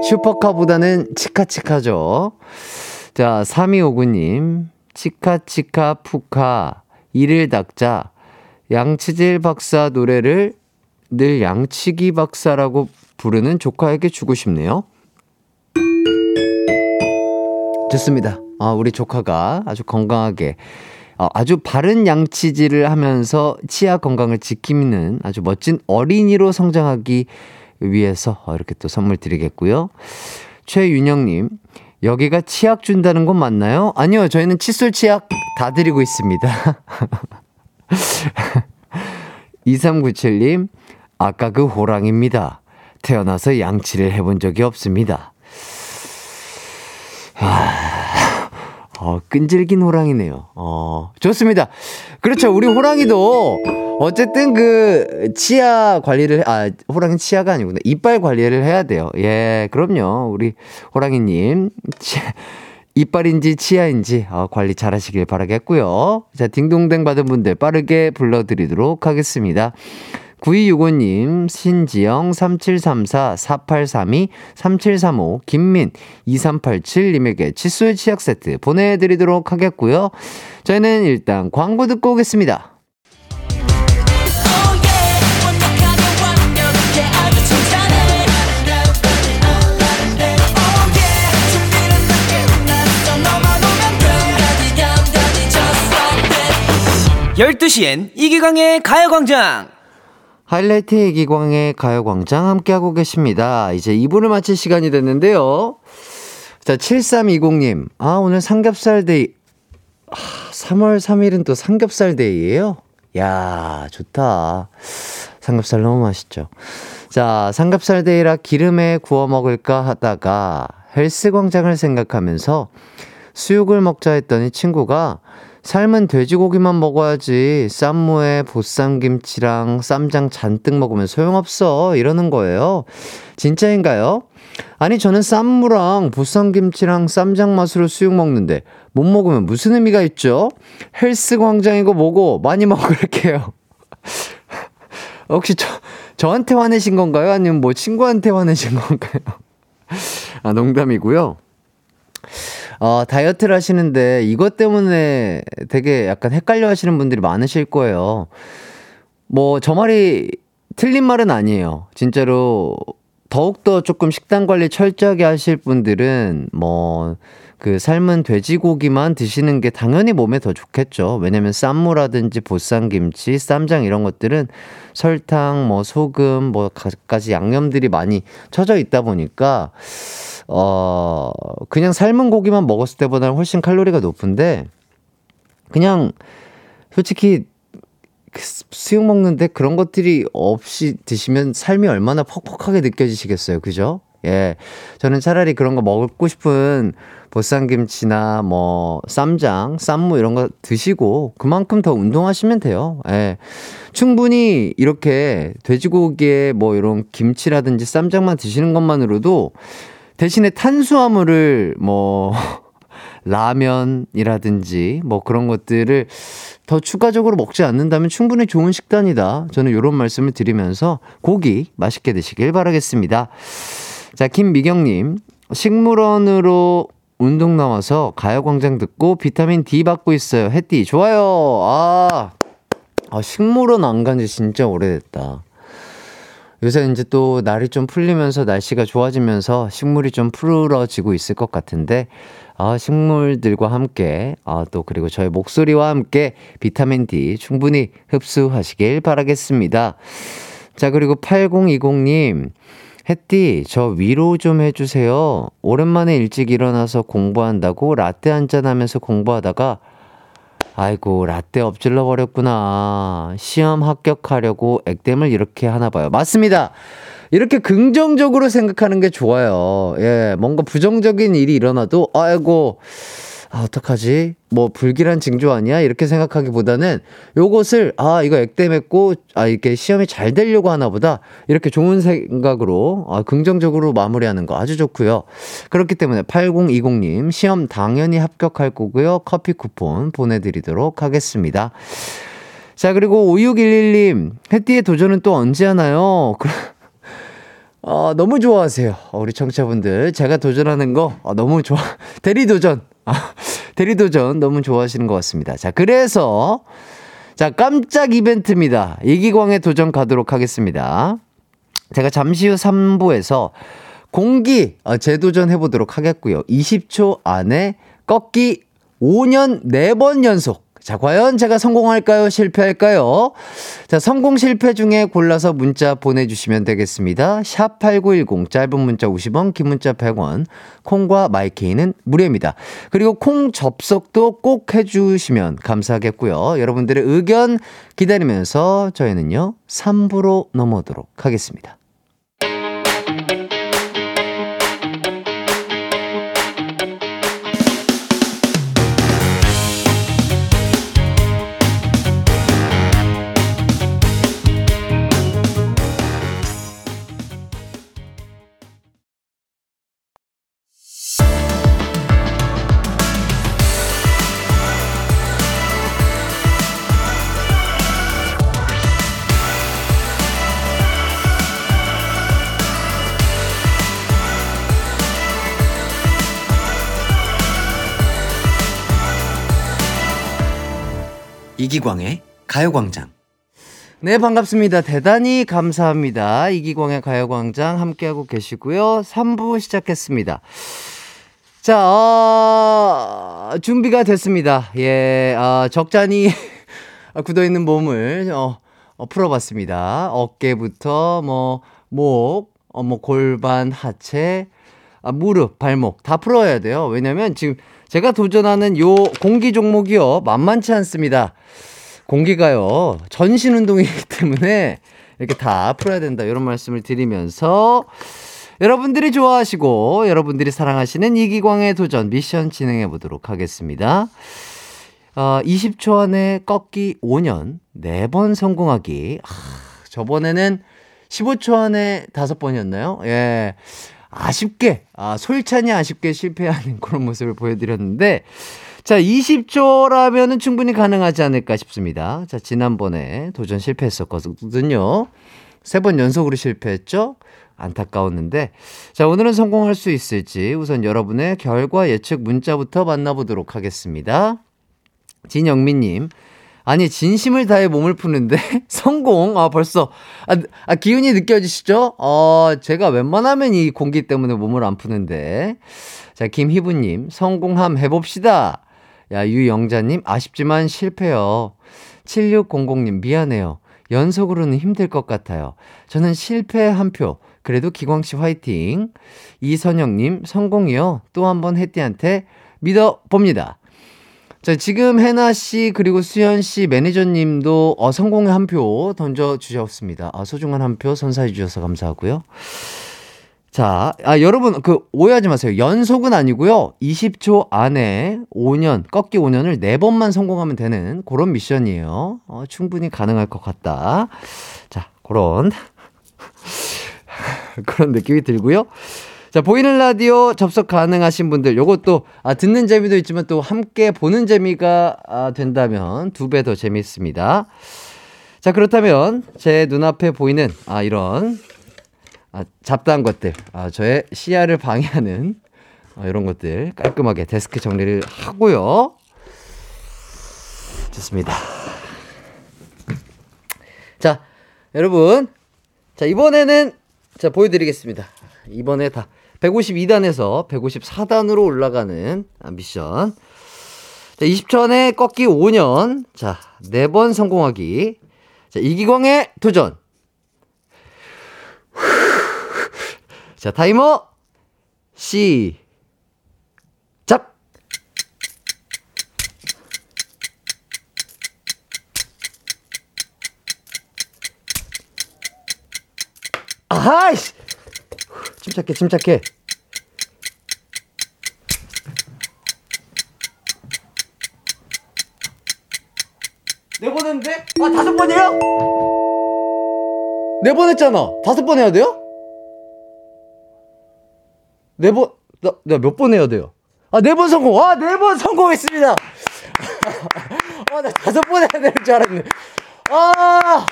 슈퍼카보다는 치카치카죠. 자, 3259님. 치카치카 푸카. 이를 닦자. 양치질 박사 노래를 늘 양치기 박사라고 부르는 조카에게 주고 싶네요. 좋습니다. 아, 우리 조카가 아주 건강하게 어, 아주 바른 양치질을 하면서 치아 건강을 지키는 아주 멋진 어린이로 성장하기 위해서 어, 이렇게 또 선물 드리겠고요. 최윤영님, 여기가 치약 준다는 곳 맞나요? 아니요, 저희는 칫솔 치약 다 드리고 있습니다. 2397님, 아까 그 호랑입니다. 태어나서 양치를 해본 적이 없습니다. 어, 끈질긴 호랑이네요. 어, 좋습니다. 그렇죠. 우리 호랑이도 어쨌든 그 치아 관리를, 아, 호랑이 치아가 아니구나. 이빨 관리를 해야 돼요. 예, 그럼요. 우리 호랑이님. 치, 이빨인지 치아인지 어, 관리 잘 하시길 바라겠고요. 자, 딩동댕 받은 분들 빠르게 불러드리도록 하겠습니다. 9265님, 신지영, 3734, 4832, 3735, 김민, 2387님에게 칫솔 치약 세트 보내드리도록 하겠고요. 저희는 일단 광고 듣고 오겠습니다. 열두 시엔 이기광의 가요광장 하이라이트 이기광의 가요광장 함께하고 계십니다. 이제 2부를 마칠 시간이 됐는데요. 자, 7320님. 아, 오늘 삼겹살 데이. 아, 3월 3일은 또 삼겹살 데이예요 야, 좋다. 삼겹살 너무 맛있죠. 자, 삼겹살 데이라 기름에 구워 먹을까 하다가 헬스 광장을 생각하면서 수육을 먹자 했더니 친구가 삶은 돼지고기만 먹어야지 쌈무에 보쌈김치랑 쌈장 잔뜩 먹으면 소용없어 이러는 거예요. 진짜인가요? 아니 저는 쌈무랑 보쌈김치랑 쌈장 맛으로 수육 먹는데 못 먹으면 무슨 의미가 있죠? 헬스 광장이고 뭐고 많이 먹을게요. 혹시 저, 저한테 화내신 건가요? 아니면 뭐 친구한테 화내신 건가요? 아, 농담이고요. 어, 다이어트를 하시는데 이것 때문에 되게 약간 헷갈려 하시는 분들이 많으실 거예요. 뭐, 저 말이 틀린 말은 아니에요. 진짜로 더욱더 조금 식단 관리 철저하게 하실 분들은 뭐, 그 삶은 돼지고기만 드시는 게 당연히 몸에 더 좋겠죠. 왜냐면 쌈무라든지 보쌈김치, 쌈장 이런 것들은 설탕, 뭐 소금, 뭐 가지 양념들이 많이 쳐져 있다 보니까 어, 그냥 삶은 고기만 먹었을 때보다는 훨씬 칼로리가 높은데, 그냥, 솔직히, 그 수육 먹는데 그런 것들이 없이 드시면 삶이 얼마나 퍽퍽하게 느껴지시겠어요. 그죠? 예. 저는 차라리 그런 거 먹고 싶은 보쌈김치나 뭐, 쌈장, 쌈무 이런 거 드시고 그만큼 더 운동하시면 돼요. 예. 충분히 이렇게 돼지고기에 뭐 이런 김치라든지 쌈장만 드시는 것만으로도 대신에 탄수화물을 뭐 라면이라든지 뭐 그런 것들을 더 추가적으로 먹지 않는다면 충분히 좋은 식단이다. 저는 이런 말씀을 드리면서 고기 맛있게 드시길 바라겠습니다. 자, 김미경님. 식물원으로 운동 나와서 가요광장 듣고 비타민 D 받고 있어요. 햇띠, 좋아요. 아, 아 식물원 안 간 지 진짜 오래됐다. 요새 이제 또 날이 좀 풀리면서 날씨가 좋아지면서 식물이 좀 푸르러지고 있을 것 같은데, 아, 식물들과 함께, 아, 또 그리고 저의 목소리와 함께 비타민 D 충분히 흡수하시길 바라겠습니다. 자, 그리고 8020님, 햇띠, 저 위로 좀 해주세요. 오랜만에 일찍 일어나서 공부한다고 라떼 한잔 하면서 공부하다가 아이고, 라떼 엎질러 버렸구나. 시험 합격하려고 액땜을 이렇게 하나 봐요. 맞습니다. 이렇게 긍정적으로 생각하는 게 좋아요. 예, 뭔가 부정적인 일이 일어나도, 아이고, 아, 어떡하지? 뭐, 불길한 징조 아니야? 이렇게 생각하기보다는 요것을, 아, 이거 액땜했고, 아, 이렇게 시험이 잘 되려고 하나 보다. 이렇게 좋은 생각으로, 아, 긍정적으로 마무리하는 거 아주 좋고요. 그렇기 때문에 8020 님, 시험 당연히 합격할 거고요. 커피 쿠폰 보내 드리도록 하겠습니다. 자, 그리고 5611님, 해띠의 도전은 또 언제 하나요? 어, 너무 좋아하세요. 우리 청취자분들. 제가 도전하는 거 어, 너무 좋아. 대리도전. 아, 대리도전 너무 좋아하시는 것 같습니다. 자, 그래서, 자, 깜짝 이벤트입니다. 이기광의 도전 가도록 하겠습니다. 제가 잠시 후 3부에서 공기 어, 재도전 해보도록 하겠고요. 20초 안에 꺾기 5년 4번 연속. 자, 과연 제가 성공할까요? 실패할까요? 자, 성공 실패 중에 골라서 문자 보내주시면 되겠습니다. 샵 8910, 짧은 문자 50원, 긴 문자 100원, 콩과 마이케이는 무료입니다. 그리고 콩 접속도 꼭 해주시면 감사하겠고요. 여러분들의 의견 기다리면서 저희는요, 3부로 넘어오도록 하겠습니다. 이기광의 가요광장. 네, 반갑습니다. 대단히 감사합니다. 이기광의 가요광장 함께하고 계시고요. 3부 시작했습니다. 자, 어, 준비가 됐습니다. 예, 아, 적잖이 굳어있는 몸을, 어, 어, 풀어봤습니다. 어깨부터, 뭐, 목, 어, 뭐, 골반, 하체, 아, 무릎, 발목 다 풀어야 돼요. 왜냐면 지금 제가 도전하는 요 공기 종목이요. 만만치 않습니다. 공기가요. 전신 운동이기 때문에 이렇게 다 풀어야 된다. 이런 말씀을 드리면서 여러분들이 좋아하시고 여러분들이 사랑하시는 이기광의 도전 미션 진행해 보도록 하겠습니다. 어, 20초 안에 꺾기 5년, 4번 성공하기. 아, 저번에는 15초 안에 5번이었나요? 예. 아쉽게, 아, 솔찬이 아쉽게 실패하는 그런 모습을 보여드렸는데, 자, 20초라면은 충분히 가능하지 않을까 싶습니다. 자, 지난번에 도전 실패했었거든요. 세 번 연속으로 실패했죠? 안타까웠는데. 자, 오늘은 성공할 수 있을지 우선 여러분의 결과 예측 문자부터 만나보도록 하겠습니다. 진영민님, 아니, 진심을 다해 몸을 푸는데, 성공! 아, 벌써, 아, 아, 기운이 느껴지시죠? 어, 제가 웬만하면 이 공기 때문에 몸을 안 푸는데. 자, 김희부님, 성공함 해봅시다. 야, 유영자님, 아쉽지만 실패요. 7600님, 미안해요. 연속으로는 힘들 것 같아요. 저는 실패 한 표. 그래도 기광씨 화이팅. 이선영님, 성공이요. 또 한번 혜띠한테 믿어봅니다. 자, 지금 혜나 씨 그리고 수현 씨 매니저님도 어, 성공의 한 표 던져 주셨습니다. 아, 소중한 한 표 선사해 주셔서 감사하고요. 자, 아, 여러분 그 오해하지 마세요. 연속은 아니고요. 20초 안에 5년 꺾기 5년을 4 번만 성공하면 되는 그런 미션이에요. 어, 충분히 가능할 것 같다. 자, 그런 그런 느낌이 들고요. 자, 보이는 라디오 접속 가능하신 분들, 요것도, 아, 듣는 재미도 있지만 또 함께 보는 재미가 아, 된다면 두 배 더 재밌습니다. 자, 그렇다면 제 눈앞에 보이는, 아, 이런, 아, 잡다한 것들, 아, 저의 시야를 방해하는, 아, 이런 것들 깔끔하게 데스크 정리를 하고요. 좋습니다. 자, 여러분. 자, 이번에는, 자, 보여드리겠습니다. 이번에 다 152단에서 154단으로 올라가는 아, 미션. 자, 20초 안에 꺾기 5년. 자, 4번 성공하기. 자, 이기광의 도전. 자, 타이머 시 작. 아하이씨. 침착해, 침착해. 네번 했는데? 아, 다섯 번이에요? 네번 했잖아. 다섯 번 해야 돼요? 네 번, 나, 나몇번 해야 돼요? 아, 네 번 성공. 아, 네 번 성공했습니다. 아, 나 다섯 번 해야 되는 줄 알았네. 아,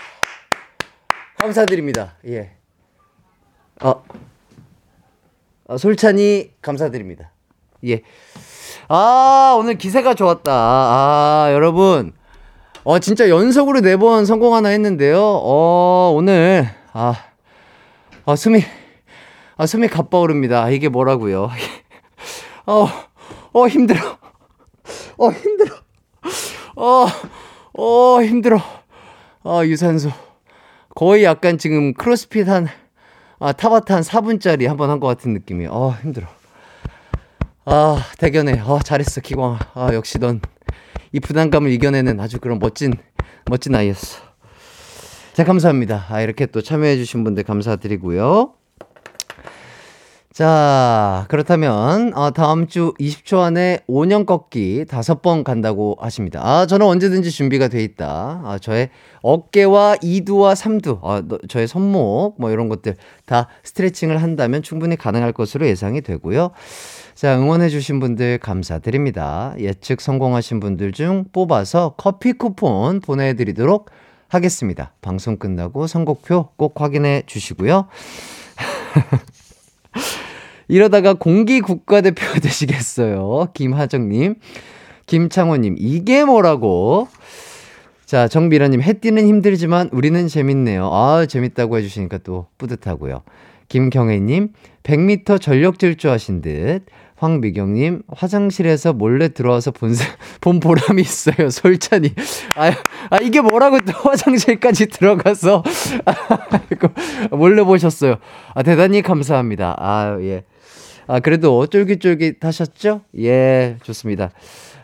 감사드립니다. 예. 어. 아, 솔찬이 감사드립니다. 예. 아, 오늘 기세가 좋았다. 아, 여러분. 어, 진짜 연속으로 네 번 성공 하나 했는데요. 어, 오늘, 아, 아, 숨이, 아, 숨이 가빠오릅니다. 아, 이게 뭐라고요. 어, 어, 힘들어. 어, 힘들어. 어, 어, 힘들어. 아, 유산소. 거의 약간 지금 크로스핏 한, 아, 타바타 한 4분짜리 한번 한 것 같은 느낌이에요. 아, 힘들어. 아, 대견해. 아, 잘했어, 기광아. 아, 역시 넌 이 부담감을 이겨내는 아주 그런 멋진, 멋진 아이였어. 자, 감사합니다. 아, 이렇게 또 참여해주신 분들 감사드리고요. 자, 그렇다면, 어, 다음 주 20초 안에 5년 꺾기 다섯 번 간다고 하십니다. 아, 저는 언제든지 준비가 돼 있다. 아, 저의 어깨와 2두와 3두, 아, 너- 저의 손목, 뭐 이런 것들 다 스트레칭을 한다면 충분히 가능할 것으로 예상이 되고요. 자, 응원해 주신 분들 감사드립니다. 예측 성공하신 분들 중 뽑아서 커피 쿠폰 보내 드리도록 하겠습니다. 방송 끝나고 선곡표 꼭 확인해 주시고요. 이러다가 공기 국가대표 되시겠어요. 김하정님, 김창호님, 이게 뭐라고? 자, 정미라님, 해띠는 힘들지만 우리는 재밌네요. 아, 재밌다고 해주시니까 또 뿌듯하고요. 김경혜님, 100m 전력 질주하신 듯. 황미경님, 화장실에서 몰래 들어와서 본, 사- 본 보람이 있어요. 솔찬이. 아, 아, 이게 뭐라고 또 화장실까지 들어가서. 아이고, 몰래 보셨어요. 아, 대단히 감사합니다. 아, 예. 아, 그래도 쫄깃쫄깃 하셨죠? 예, 좋습니다.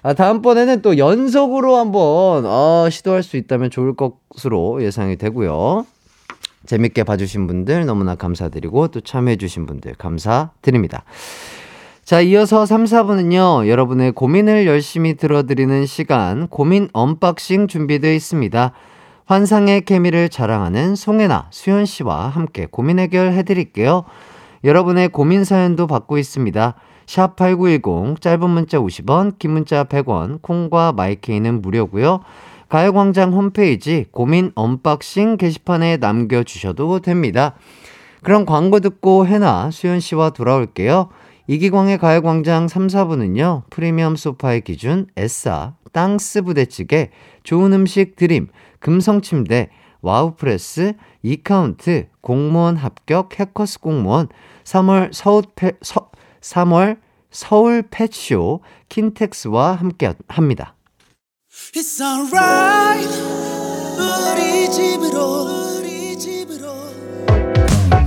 아, 다음번에는 또 연속으로 한번, 어, 시도할 수 있다면 좋을 것으로 예상이 되고요. 재밌게 봐주신 분들 너무나 감사드리고 또 참여해주신 분들 감사드립니다. 자, 이어서 3, 4부는요, 여러분의 고민을 열심히 들어드리는 시간, 고민 언박싱 준비되어 있습니다. 환상의 케미를 자랑하는 송해나, 수현 씨와 함께 고민 해결해 드릴게요. 여러분의 고민 사연도 받고 있습니다. 샵 8910, 짧은 문자 50원, 긴 문자 100원, 콩과 마이케이는 무료고요. 가요광장 홈페이지 고민 언박싱 게시판에 남겨주셔도 됩니다. 그럼 광고 듣고 해나 수현 씨와 돌아올게요. 이기광의 가요광장 3, 4부는요. 프리미엄 소파의 기준 에싸, 땅스 부대찌개, 좋은 음식 드림, 금성침대, 와우프레스, 이카운트, 공무원 합격 해커스 공무원, 3월 서울 패, 서, 3월 서울 펫쇼 킨텍스와 함께 합니다. It's alright 우리 집으로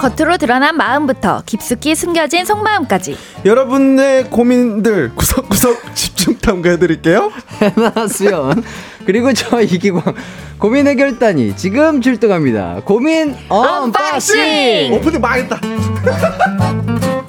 겉으로 드러난 마음부터 깊숙이 숨겨진 속마음까지 여러분의 고민들 구석구석 집중 탐구해드릴게요. 해나 수현 그리고 저 이기광 고민 해결단이 지금 출동합니다. 고민 언박싱. 오프닝 망했다.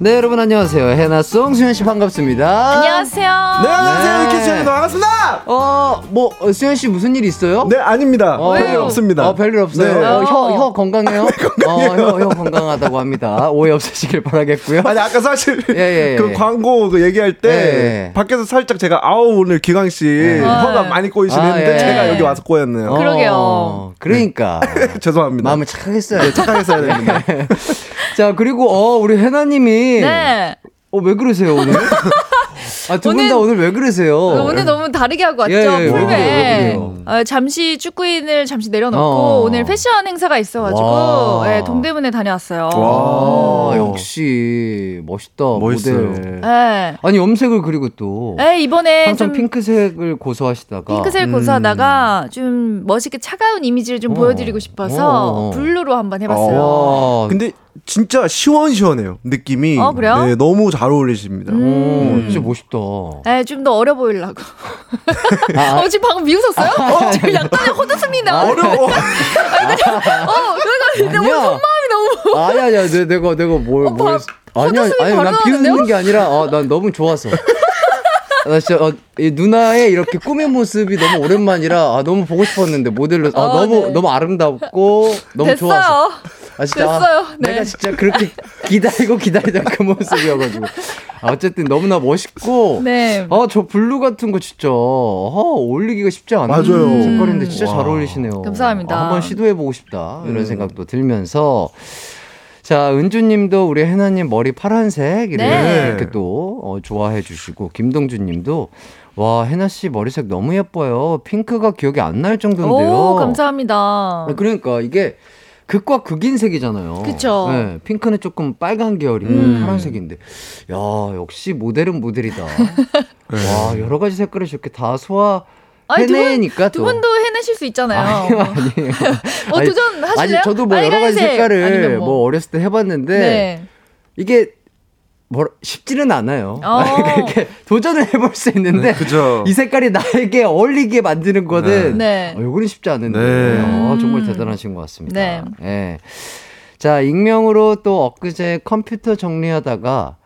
네 여러분 안녕하세요. 해나송 수연 씨 반갑습니다. 안녕하세요 네, 안녕하세요. 네. 이렇게 수현입니다. 반갑습니다. 어 뭐 어, 수연 씨 무슨 일 있어요? 네, 아닙니다. 어, 별일 없습니다. 어, 별일 없어요. 네. 어, 혀, 혀 건강해요? 어, 혀, 혀 건강하다고 합니다. 오해 없으시길 바라겠고요. 아니 아까 사실 예, 예, 그 예. 광고 그 얘기할 때 예. 밖에서 살짝 제가 아우 오늘 기광 씨 혀가 많이 꼬이시네 아, 했는데 예. 제가 여기 와서 꼬였네요. 어, 그러게요. 그러니까. 죄송합니다. 마음을 착하게 써야 돼. 착하게 써야 됩니다. 자, 그리고, 어, 우리 해나 님이. 네 어, 왜 그러세요, 오늘? 아, 두 분 다 오늘 왜 그러세요? 오늘 너무 다르게 하고 왔죠 예, 예, 그래요? 어, 잠시 축구인을 잠시 내려놓고 어. 오늘 패션 행사가 있어가지고 와. 예, 동대문에 다녀왔어요 아, 와. 역시, 멋있다. 멋있어요. 모델. 예. 아니, 염색을 그리고 또. 예, 이번에 항상 좀 핑크색을 고수하시다가. 핑크색 음. 고수하다가 좀 멋있게 차가운 이미지를 좀 어. 보여드리고 싶어서 어, 어. 블루로 한번 해봤어요. 와. 근데 진짜 시원시원해요. 느낌이. 어, 그래요? 네, 너무 잘 어울리십니다. 음. 오, 진짜 멋있다. 예, 좀더 어려 보이려고. 아, 어, 지금 방금 미웃었어요? 어, 지금 약간의 헛웃음이나. 어려워. 어, 내가 오늘 속마음이 너무. 아니 아니야 내, 내가 내가 뭘 어, 뭘 바- 아니야 아니 난? 비웃는 게 아니라 어, 난 너무 좋아서 나 진짜 어, 이 누나의 이렇게 꿈의 모습이 너무 오랜만이라 아, 너무 보고 싶었는데 모델로 아, 어, 너무 네. 너무 아름답고 너무 됐어요. 좋아서 아 진짜 아, 됐어요. 네. 내가 진짜 그렇게 기다리고 기다리던 그 모습이어가지고 아, 어쨌든 너무나 멋있고. 네. 아, 저 블루 같은 거 진짜, 아, 어울리기가 쉽지 않은 맞아요. 색깔인데 진짜 잘 와. 어울리시네요. 감사합니다. 아, 한번 시도해보고 싶다. 이런 음. 생각도 들면서. 자, 은주님도 우리 해나님 머리 파란색 이렇게 네. 이렇게 또 어, 좋아해 주시고 김동준님도 와 해나 씨 머리색 너무 예뻐요. 핑크가 기억이 안 날 정도인데요. 오, 감사합니다. 아, 그러니까 이게 극과 극인 색이잖아요. 그쵸. 네, 핑크는 조금 빨간 계열이고 음. 파란색인데, 야 역시 모델은 모델이다. 와 여러 가지 색깔을 저렇게 다 소화 아니, 두 분- 해내니까 두 또. 분도 해내실 수 있잖아요. 아니요, 아니에요. 어, 아니, 도전 하실래요? 아니, 저도 뭐 여러 가지 색깔을 아니면 뭐. 뭐. 어렸을 때 해봤는데, 네. 이게 뭐 쉽지는 않아요. 어. 이렇게 도전을 해볼 수 있는데, 그죠. 이 색깔이 나에게 어울리게 만드는 거는, 네. 어, 요거는 쉽지 않은데, 네. 어, 정말 음. 대단하신 것 같습니다. 네. 예. 자, 익명으로 또 엊그제 컴퓨터 정리하다가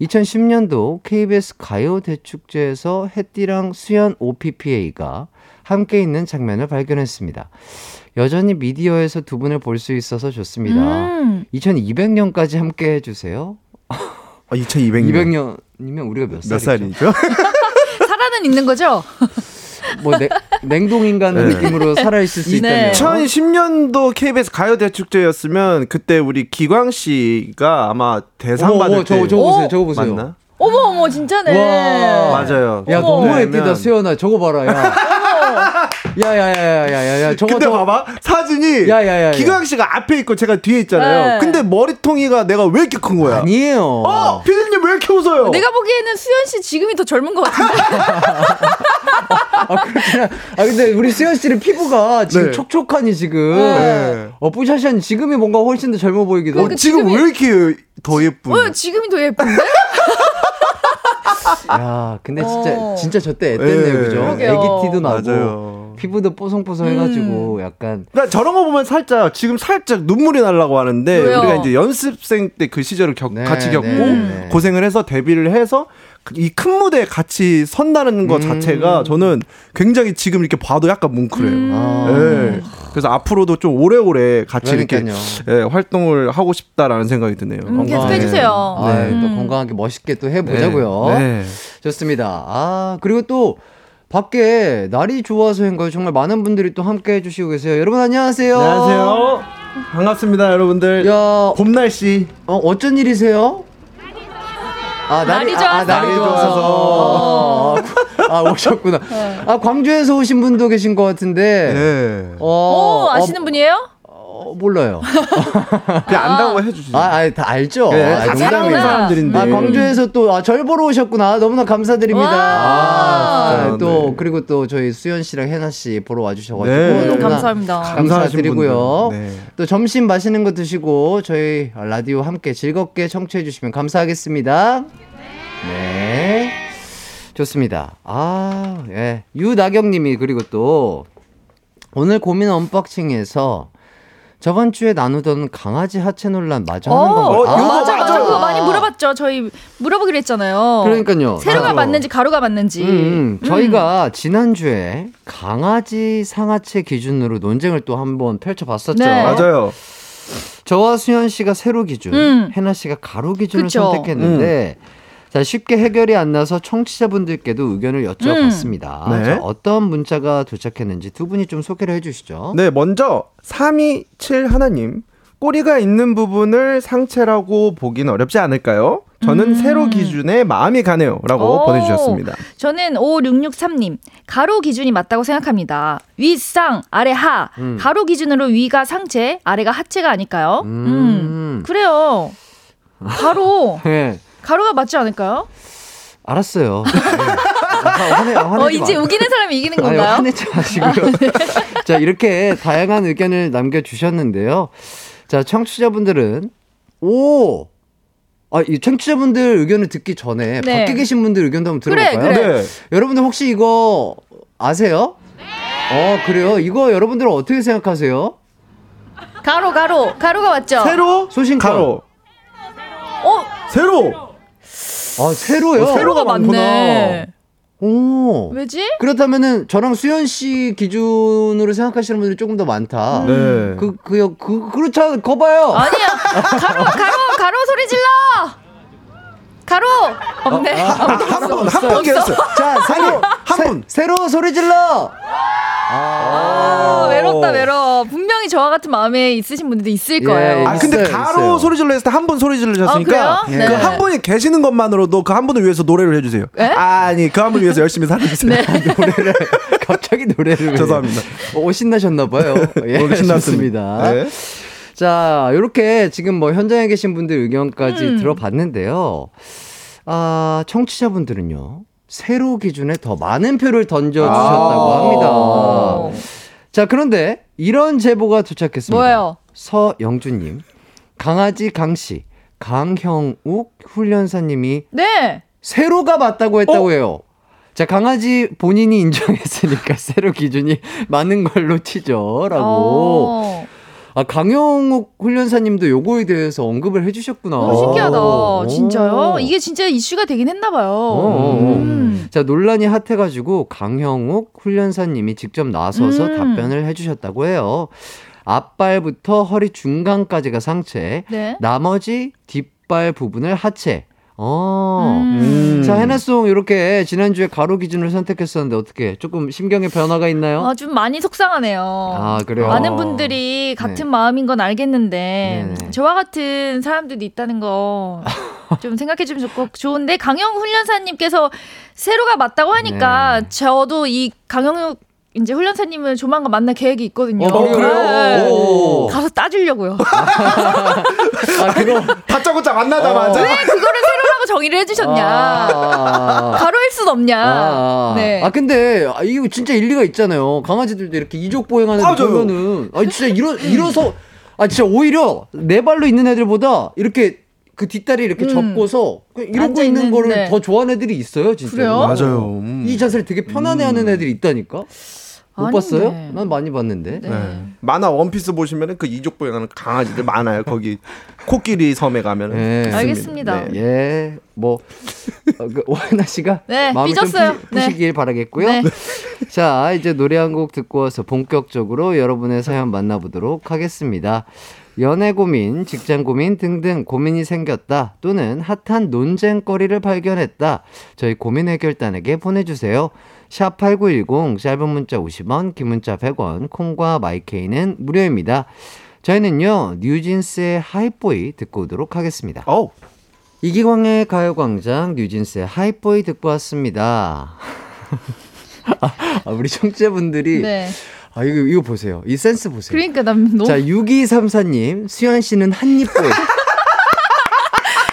2010년도 KBS 가요 대축제에서 햇띠랑 수연 OPPA가 함께 있는 장면을 발견했습니다. 여전히 미디어에서 두 분을 볼 수 있어서 좋습니다. 음. 2200년까지 함께 해주세요. 아, 2200년. 200년이면 우리가 몇, 몇 살이죠? 살아는 있는 거죠? 뭐 냉, 냉동인간 네. 느낌으로 살아있을 수 네. 있다면 2010년도 KBS 가요대축제였으면 그때 우리 기광 씨가 아마 대상 어머, 받을 어머, 때 저거, 저거 보세요, 저거 보세요. 맞나? 어머 어머 진짜네. 와. 맞아요. 야, 어머. 너무 애띠다, 수연아. 저거 봐라, 야. 야, 야, 야, 야, 야, 야, 야, 저거, 근데 저거. 봐봐 사진이 야, 야, 야, 야. 기광 씨가 앞에 있고 제가 뒤에 있잖아요. 네. 근데 머리통이가 내가 왜 이렇게 큰 거야? 아니에요. 어, 피디님 왜 이렇게 웃어요? 내가 보기에는 수현 씨 지금이 더 젊은 것 같은데. 아, 그렇구나. 아, 근데 우리 수연 씨는 피부가 지금 네. 촉촉하니, 지금. 네. 어, 뿌샤시한 지금이 뭔가 훨씬 더 젊어 보이기도 어, 하고. 지금 지금이- 왜 이렇게 더 예쁜? 어, 지금이 더 예쁜데? 야, 근데 진짜, 어. 진짜 저 때 애땠네요, 네. 그죠? 애기 티도 나고. 맞아요. 피부도 뽀송뽀송 해가지고, 음. 약간. 그러니까 저런 거 보면 살짝 지금 살짝 눈물이 나려고 하는데 왜요? 우리가 이제 연습생 때 그 시절을 겪, 네, 같이 겪고 네, 네. 고생을 해서 데뷔를 해서 이큰 무대에 같이 선다는 것 음. 자체가 저는 굉장히 지금 이렇게 봐도 약간 뭉클해요. 음. 아. 네. 그래서 앞으로도 좀 오래오래 같이 그러니까요. 이렇게 예, 활동을 하고 싶다라는 생각이 드네요. 음, 계속 건강하게. 해주세요. 아, 네. 또 음. 건강하게 멋있게 또 해보자고요. 네. 좋습니다. 아, 그리고 또 밖에 날이 좋아서인 가요 정말 많은 분들이 또 함께 해주시고 계세요. 여러분 안녕하세요. 안녕하세요. 반갑습니다, 여러분들. 야, 봄 날씨. 어, 어쩐 일이세요? 아, 날이 아, 아, 좋아서. 날이 좋아서. 아, 아, 오셨구나. 네. 아, 광주에서 오신 분도 계신 것 같은데. 네. 어, 오, 아시는 분이에요? 어, 몰라요. 그냥 안다고 해주시죠. 아, 아, 다 알죠. 네, 아, 다. 사랑하는 사람들인데. 아, 광주에서 또, 아, 절 보러 오셨구나. 너무나 감사드립니다. 와. 아, 진짜, 또, 네. 그리고 또 저희 수연 씨랑 해나 씨 보러 와주셔가지고. 네. 너무나 감사합니다. 감사드리고요. 네. 또 점심 맛있는 거 드시고 저희 라디오 함께 즐겁게 청취해주시면 감사하겠습니다. 네. 좋습니다. 아, 예. 유나경 님이 그리고 또 오늘 고민 언박싱에서 저번 주에 나누던 강아지 하체 논란 마저 하는 어, 건가요? 어, 이거 맞아, 맞아. 맞아. 그거 많이 물어봤죠. 저희 물어보기로 했잖아요. 그러니까요. 세로가. 맞는지 가로가 맞는지. 음, 음. 저희가 지난주에 강아지 상하체 기준으로 논쟁을 또 한번 펼쳐봤었죠. 네. 맞아요. 저와 수현 씨가 세로 기준, 음. 해나 씨가 가로 기준을 그쵸. 선택했는데 자 쉽게 해결이 안 나서 청취자분들께도 의견을 여쭤봤습니다. 음. 네. 자, 어떤 문자가 도착했는지 두 분이 좀 소개를 해주시죠. 네, 먼저 327 하나님. 꼬리가 있는 부분을 상체라고 보긴 어렵지 않을까요? 저는 세로 기준에 마음이 가네요. 라고 오. 보내주셨습니다. 저는 5663님, 가로 기준이 맞다고 생각합니다. 위, 쌍, 아래, 하. 음. 가로 기준으로 위가 상체, 아래가 하체가 아닐까요? 음. 음. 그래요. 가로. 네, 가로가 맞지 않을까요? 알았어요. 네. 아, 화내, 아, 어, 이제 마. 우기는 사람이 이기는 아니, 건가요? 화내지 마시고요. 자, 이렇게 다양한 의견을 남겨주셨는데요. 자, 청취자분들은, 오! 아, 이 청취자분들 의견을 듣기 전에 네. 밖에 계신 분들 의견도 한번 그래, 들어볼까요? 그래. 네. 여러분들 혹시 이거 아세요? 어, 그래요? 이거 여러분들은 어떻게 생각하세요? 가로, 가로. 가로가 맞죠? 세로, 소신껏. 가로. 어, 세로. 아, 세로요? 어, 세로가 맞네. 오. 왜지? 그렇다면은 저랑 수현 씨 기준으로 생각하시는 분들이 조금 더 많다. 네. 그, 그, 그, 그렇죠. 거 봐요. 아니야. 가로, 가로, 가로 소리 질러! 가로! 없네. 한분 한분 계셨어요. 자, 새로 한 분. 새로 소리 질러. 아, 외롭다 외로워. 분명 히 저와 같은 마음에 있으신 분들도 있을 예, 거예요. 아 근데 있어요, 가로 있어요. 소리 질러 했을 때 한 분 소리 질러셨으니까 아, 그래요? 그 네. 한 분이 계시는 것만으로도 그 한 분을 위해서 노래를 해주세요. 에? 아니 그 한 분을 위해서 열심히 살아주세요. 네. 노래를 갑자기 노래를 왜- 죄송합니다. 어, 신나셨나 봐요. 예. 신났습니다. 네. 자, 요렇게 지금 뭐 현장에 계신 분들 의견까지 음. 들어봤는데요. 아, 청취자분들은요. 세로 기준에 더 많은 표를 던져주셨다고 아. 합니다. 자, 그런데 이런 제보가 도착했습니다. 뭐예요? 서영주님, 강아지 강씨, 강형욱 훈련사님이 네. 세로가 맞다고 했다고 해요. 자, 강아지 본인이 인정했으니까 세로 기준이 맞는 걸로 치죠. 라고. 어. 아, 강영욱 훈련사님도 요거에 대해서 언급을 해주셨구나. 너무 신기하다. 오. 진짜요? 이게 진짜 이슈가 되긴 했나 봐요. 어. 음. 자, 논란이 핫해가지고 강형욱 훈련사님이 직접 나서서 음. 답변을 해주셨다고 해요. 앞발부터 허리 중간까지가 상체, 네. 나머지 뒷발 부분을 하체. 어. 음. 자, 해나송 이렇게 지난주에 가로 기준을 선택했었는데 어떻게 조금 심경의 변화가 있나요? 아, 좀 많이 속상하네요. 아, 그래요? 많은 분들이 같은 마음인 건 알겠는데 네네. 저와 같은 사람들도 있다는 거 좀 생각해 주면 좋고 좋은데 강영 훈련사님께서 세로가 맞다고 하니까 네. 저도 이 강영 이제 훈련사님을 조만간 만날 계획이 있거든요. 어, 그래요? 네. 오. 가서 따주려고요. 아, 그거. 다짜고짜 만나자마자 어. 왜 그거를 세로라고 정의를 해주셨냐? 아. 가로일 순 없냐? 아, 네. 아 근데 아, 이거 진짜 일리가 있잖아요. 강아지들도 이렇게 이족 보행하는 애 맞아요. 보면은 아 진짜 일어 일어서 아 진짜 오히려 네 발로 있는 애들보다 이렇게 그 뒷다리 이렇게 음. 접고서 그냥 이러고 있는 거를. 더 좋아하는 애들이 있어요, 진짜. 그래요? 맞아요. 음. 이 자세를 되게 편안해하는 애들이 있다니까. 못 아닌데. 봤어요? 난 많이 봤는데. 네. 네. 만화 원피스 보시면은 그 이족 보행하는 강아지들 많아요. 거기 코끼리 섬에 가면은. 네. 알겠습니다. 네. 예, 뭐 어, 그 오하나 씨가 네, 마음을 좀 삐졌어요. 푸시, 푸시길 바라겠고요. 네. 자, 이제 노래 한 곡 듣고 와서 본격적으로 여러분의 사연 만나보도록 하겠습니다. 연애 고민, 직장 고민 등등 고민이 생겼다 또는 핫한 논쟁거리를 발견했다. 저희 고민 해결단에게 보내주세요. 샵8910 짧은 문자 50원, 긴 문자 100원, 콩과 마이케이는 무료입니다. 저희는요, 뉴진스의 하이보이 듣고 오도록 하겠습니다. 어우. 이기광의 가요광장 뉴진스의 하이보이 듣고 왔습니다. 아, 우리 청취자분들이 네. 아 이거 이거 보세요. 이 센스 보세요. 그러니까 난 너무 자 6234님 수현 씨는 한입보이.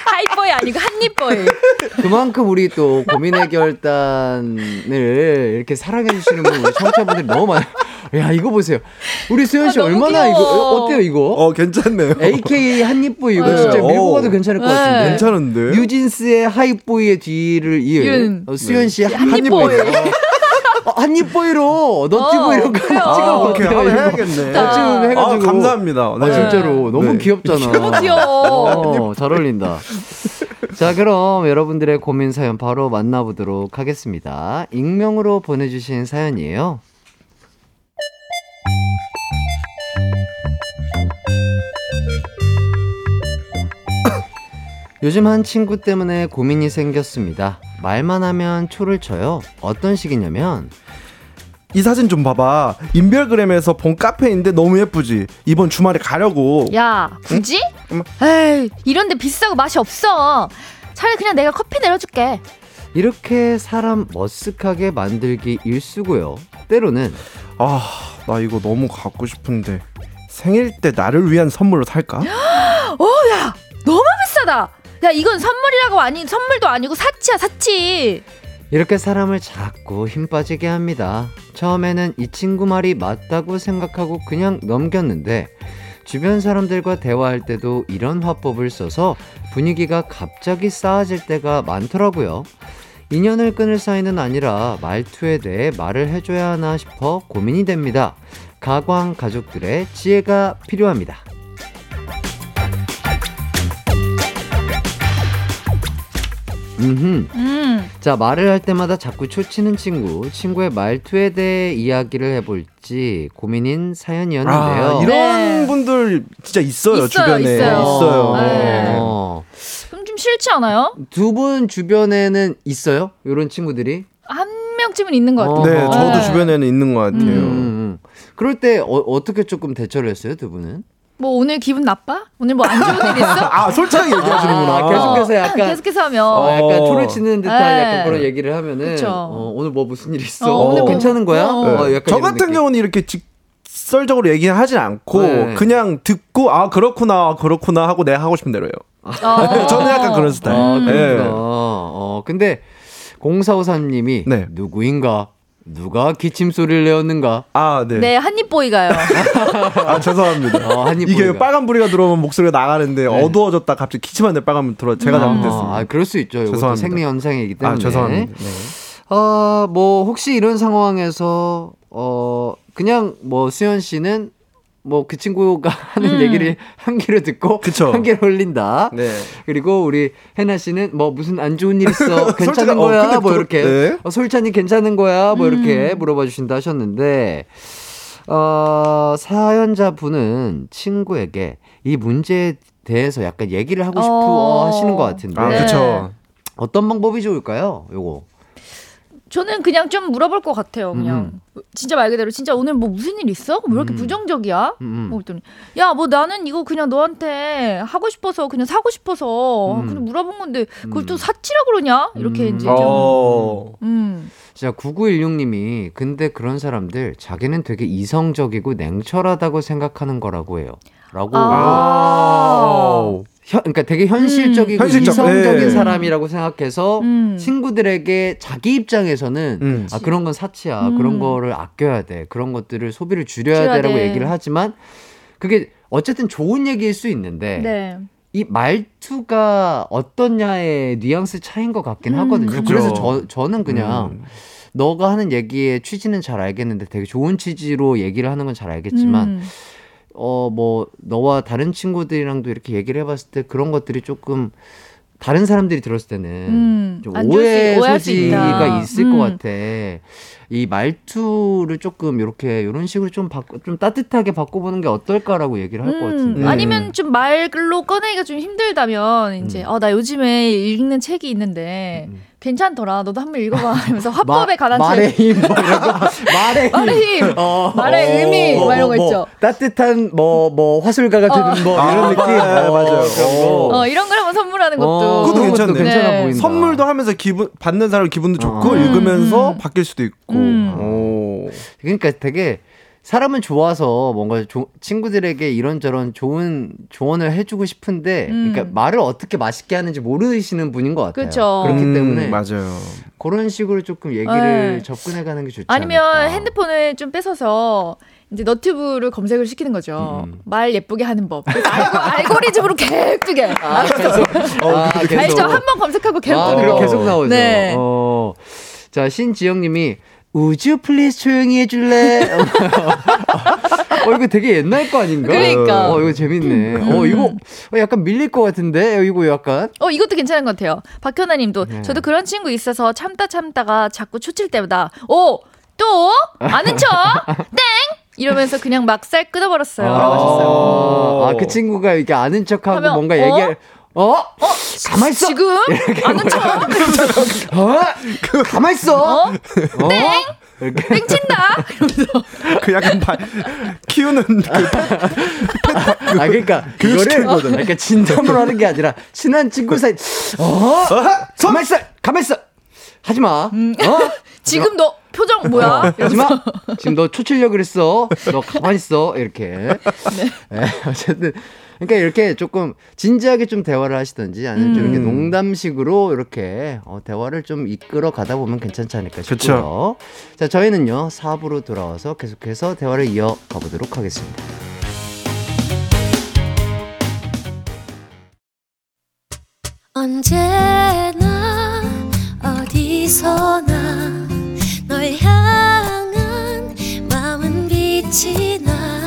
하이보이 아니고 한입보이. 그만큼 우리 또 고민 해결단을 이렇게 사랑해 주시는 분 우리 청취자분들이 너무 많아요. 야 이거 보세요. 우리 수현 씨 아, 얼마나 귀여워. 이거 어때요 이거? 어 괜찮네요. AKA 한입보이 이거 네. 진짜 밀고 어. 가도 괜찮을 것 네. 같은데. 괜찮은데. 뉴진스의 하이보이의 뒤를 이은 이은. 어, 수현 씨의 한입보이. 한입보이. 어, 한입보이로 너티보이로 어. 아, 어때요, 한번 이거? 해야겠네. 어, 아, 해가지고. 감사합니다. 아, 네. 진짜로 너무 네. 귀엽잖아. 너무 귀여워. 어, 잘 어울린다. 자, 그럼 여러분들의 고민 사연 바로 만나보도록 하겠습니다. 익명으로 보내주신 사연이에요. 요즘 한 친구 때문에 고민이 생겼습니다. 말만 하면 초를 쳐요. 어떤 식이냐면, 이 사진 좀 봐봐. 인별그램에서 본 카페인데 너무 예쁘지. 이번 주말에 가려고. 야, 굳이? 음. 에이, 이런데 비싸고 맛이 없어. 차라리 그냥 내가 커피 내려줄게. 이렇게 사람 머쓱하게 만들기 일수고요. 때로는 아, 나 이거 너무 갖고 싶은데. 생일 때 나를 위한 선물로 살까? 어, 야, 너무 비싸다. 야, 이건 선물이라고 아니, 선물도 아니고 사치야, 사치. 이렇게 사람을 자꾸 힘 빠지게 합니다. 처음에는 이 친구 말이 맞다고 생각하고 그냥 넘겼는데 주변 사람들과 대화할 때도 이런 화법을 써서 분위기가 갑자기 싸해질 때가 많더라고요. 인연을 끊을 사이는 아니라 말투에 대해 말을 해줘야 하나 싶어 고민이 됩니다. 가광 가족들의 지혜가 필요합니다. 음흠. 음, 자, 말을 할 때마다 자꾸 초치는 친구, 친구의 말투에 대해 이야기를 해볼지 고민인 사연이었는데요. 아, 이런 네. 분들 진짜 있어요, 있어요, 주변에. 있어요. 있어요. 네. 어, 그럼 좀 싫, 싫지 않아요? 두 분 주변에는 있어요? 이런 친구들이? 한 명쯤은 있는 것 같아요. 네, 저도 네. 주변에는 있는 것 같아요. 음, 음. 그럴 때 어, 떻게 조금 대처를 했어요, 두 분은? 뭐 오늘 기분 나빠? 오늘 뭐 안 좋은 일 있어? 아, 솔직하게 얘기하시는구나. 아, 계속해서 약간 계속해서 하면 어, 약간 초를 치는 듯한 네. 약간 그런 얘기를 하면은 그쵸. 어, 오늘 뭐 무슨 일 있어? 어, 오늘 뭐- 괜찮은 거야? 어. 어, 네. 약간 저 같은 느낌. 경우는 이렇게 직설적으로 얘기하진 않고 네. 그냥 듣고 아 그렇구나 그렇구나 하고 내가 하고 싶은 대로 해요. 어. 저는 약간 그런 스타일. 아, 음. 네. 어, 근데 0453님이 네. 누구인가? 누가 기침 소리를 내었는가? 아, 네. 네, 한입보이가요. 아, 죄송합니다. 어, 한입 이게 보이가. 빨간 불이가 들어오면 목소리가 나가는데 네. 어두워졌다 갑자기 기침하는데 빨간 불 들어 제가 잘못했습니다. 아, 그럴 수 있죠. 죄송합니다. 생리 현상이기 때문에. 아, 죄송합니다. 네. 아, 뭐 혹시 이런 상황에서 어 그냥 뭐 수현 씨는 뭐 그 친구가 하는 음. 얘기를 한 귀로 듣고 그쵸. 한 귀로 흘린다. 네. 그리고 우리 해나 씨는 뭐 무슨 안 좋은 일 있어 괜찮은 어, 거야 근데 뭐 그- 이렇게 네. 어, 솔찬이 괜찮은 거야 뭐 이렇게 음. 물어봐 주신다 하셨는데 어 사연자 분은 친구에게 이 문제에 대해서 약간 얘기를 하고 싶어 어. 하시는 것 같은데 아, 네. 그쵸. 어떤 방법이 좋을까요? 요거 저는 그냥 좀 물어볼 것 같아요. 그냥 진짜 말 그대로 진짜 오늘 뭐 무슨 일 있어? 왜 이렇게 음. 부정적이야? 음, 음. 뭐 그랬더니 야 뭐 나는 이거 그냥 너한테 하고 싶어서 그냥 사고 싶어서 음. 그냥 물어본 건데 그걸 음. 또 사치라 그러냐? 이렇게 음. 이제 좀 어. 음. 자, 9916님이 근데 그런 사람들 자기는 되게 이성적이고 냉철하다고 생각하는 거라고 해요. 라고. 아. 현, 그러니까 되게 현실적이고 음. 이성적인 네. 사람이라고 생각해서 음. 친구들에게 자기 입장에서는 음. 아 그런 건 사치야. 음. 그런 거를 아껴야 돼. 그런 것들을 소비를 줄여야 줄여야 돼라고 돼. 얘기를 하지만 그게 어쨌든 좋은 얘기일 수 있는데 네. 이 말투가 어떠냐의 뉘앙스 차이인 것 같긴 음. 하거든요. 그죠. 그래서 저, 저는 그냥 음. 너가 하는 얘기의 취지는 잘 알겠는데 되게 좋은 취지로 얘기를 하는 건 잘 알겠지만 음. 어 뭐 너와 다른 친구들이랑도 이렇게 얘기를 해봤을 때 그런 것들이 조금 다른 사람들이 들었을 때는 음, 좀 오해. 소지가 있을 음. 것 같아. 이 말투를 조금 이렇게 이런 식으로 좀 바꿔 좀 따뜻하게 바꿔보는 게 어떨까라고 얘기를 할것 음, 같은데. 네. 아니면 좀 말로 꺼내기가 좀 힘들다면 이제 음. 어나 요즘에 읽는 책이 있는데 음. 괜찮더라. 너도 한번 읽어봐. 하면서 화법에 관한 말의 책. 힘, 뭐 이런 거. 말의 힘. 말의 힘. 어, 말의 어, 의미, 뭐, 막 이런 거 뭐, 있죠. 따뜻한 뭐, 뭐, 화술가가 되는 뭐, 아, 이런 느낌. 맞아요, 어, 맞아요. 그런 거. 어 이런 걸 한번 선물하는 것도. 어, 그것도 괜찮네. 괜찮아 네. 보인다. 선물도 하면서 기분 받는 사람 기분도 좋고 어. 읽으면서 음. 바뀔 수도 있고. 음. 오. 그러니까 되게 사람은 좋아서 뭔가 조- 친구들에게 이런저런 좋은 조언을 해주고 싶은데, 음. 그러니까 말을 어떻게 맛있게 하는지 모르시는 분인 것 같아요. 그쵸. 그렇기 음, 때문에 맞아요. 그런 식으로 조금 얘기를 네. 접근해가는 게 좋지 아니면 않을까. 핸드폰을 좀 뺏어서 이제 너튜브를 검색을 시키는 거죠. 음. 말 예쁘게 하는 법. 알고, 알고리즘으로 계속 뜨게. 아, 계속. 아, 계속. 알죠? 한 번 검색하고 계속 아. 계속 나오죠. 네. 어. 자, 신지영님이 would you please 조용히 해줄래? 어, 이거 되게 옛날 거 아닌가? 그러니까. 어, 이거 재밌네. 어, 이거 어, 약간 밀릴 것 같은데? 어, 이거 약간. 어, 이것도 괜찮은 것 같아요. 박현아 님도 네. 저도 그런 친구 있어서 참다 참다가 자꾸 초칠 때마다 오! 또? 아는 척? 땡! 이러면서 그냥 막살 끊어버렸어요. 하셨어요. 아, 그 친구가 이렇게 아는 척하고 뭔가 어? 얘기할. 어? 어? 가만 있어. 지금? 아는 척? 어? 가만 있어. 어? 어? 이렇게. 땡친다? 이러면서. 그 약간 발, 키우는 그 아, 그러니까 이거를 그러니까 진담으로 하는 게 아니라 친한 친구 사이. 어? 가만 있어. 가만 있어. 하지 마. 음. 어? 지금 너 표정 뭐야? 하지 마. 지금 너 초치려 그랬어. 너 가만 있어. 이렇게. 네. 네, 어쨌든 그러니까 이렇게 조금 진지하게 좀 대화를 하시든지 아니면 좀 음. 이렇게 농담식으로 이렇게 어, 대화를 좀 이끌어 가다 보면 괜찮지 않을까 싶고요. 그쵸. 자, 저희는요. 4부로 돌아와서 계속해서 대화를 이어 가 보도록 하겠습니다. 언제나 어디서나 널 향한 마음은 빛이 나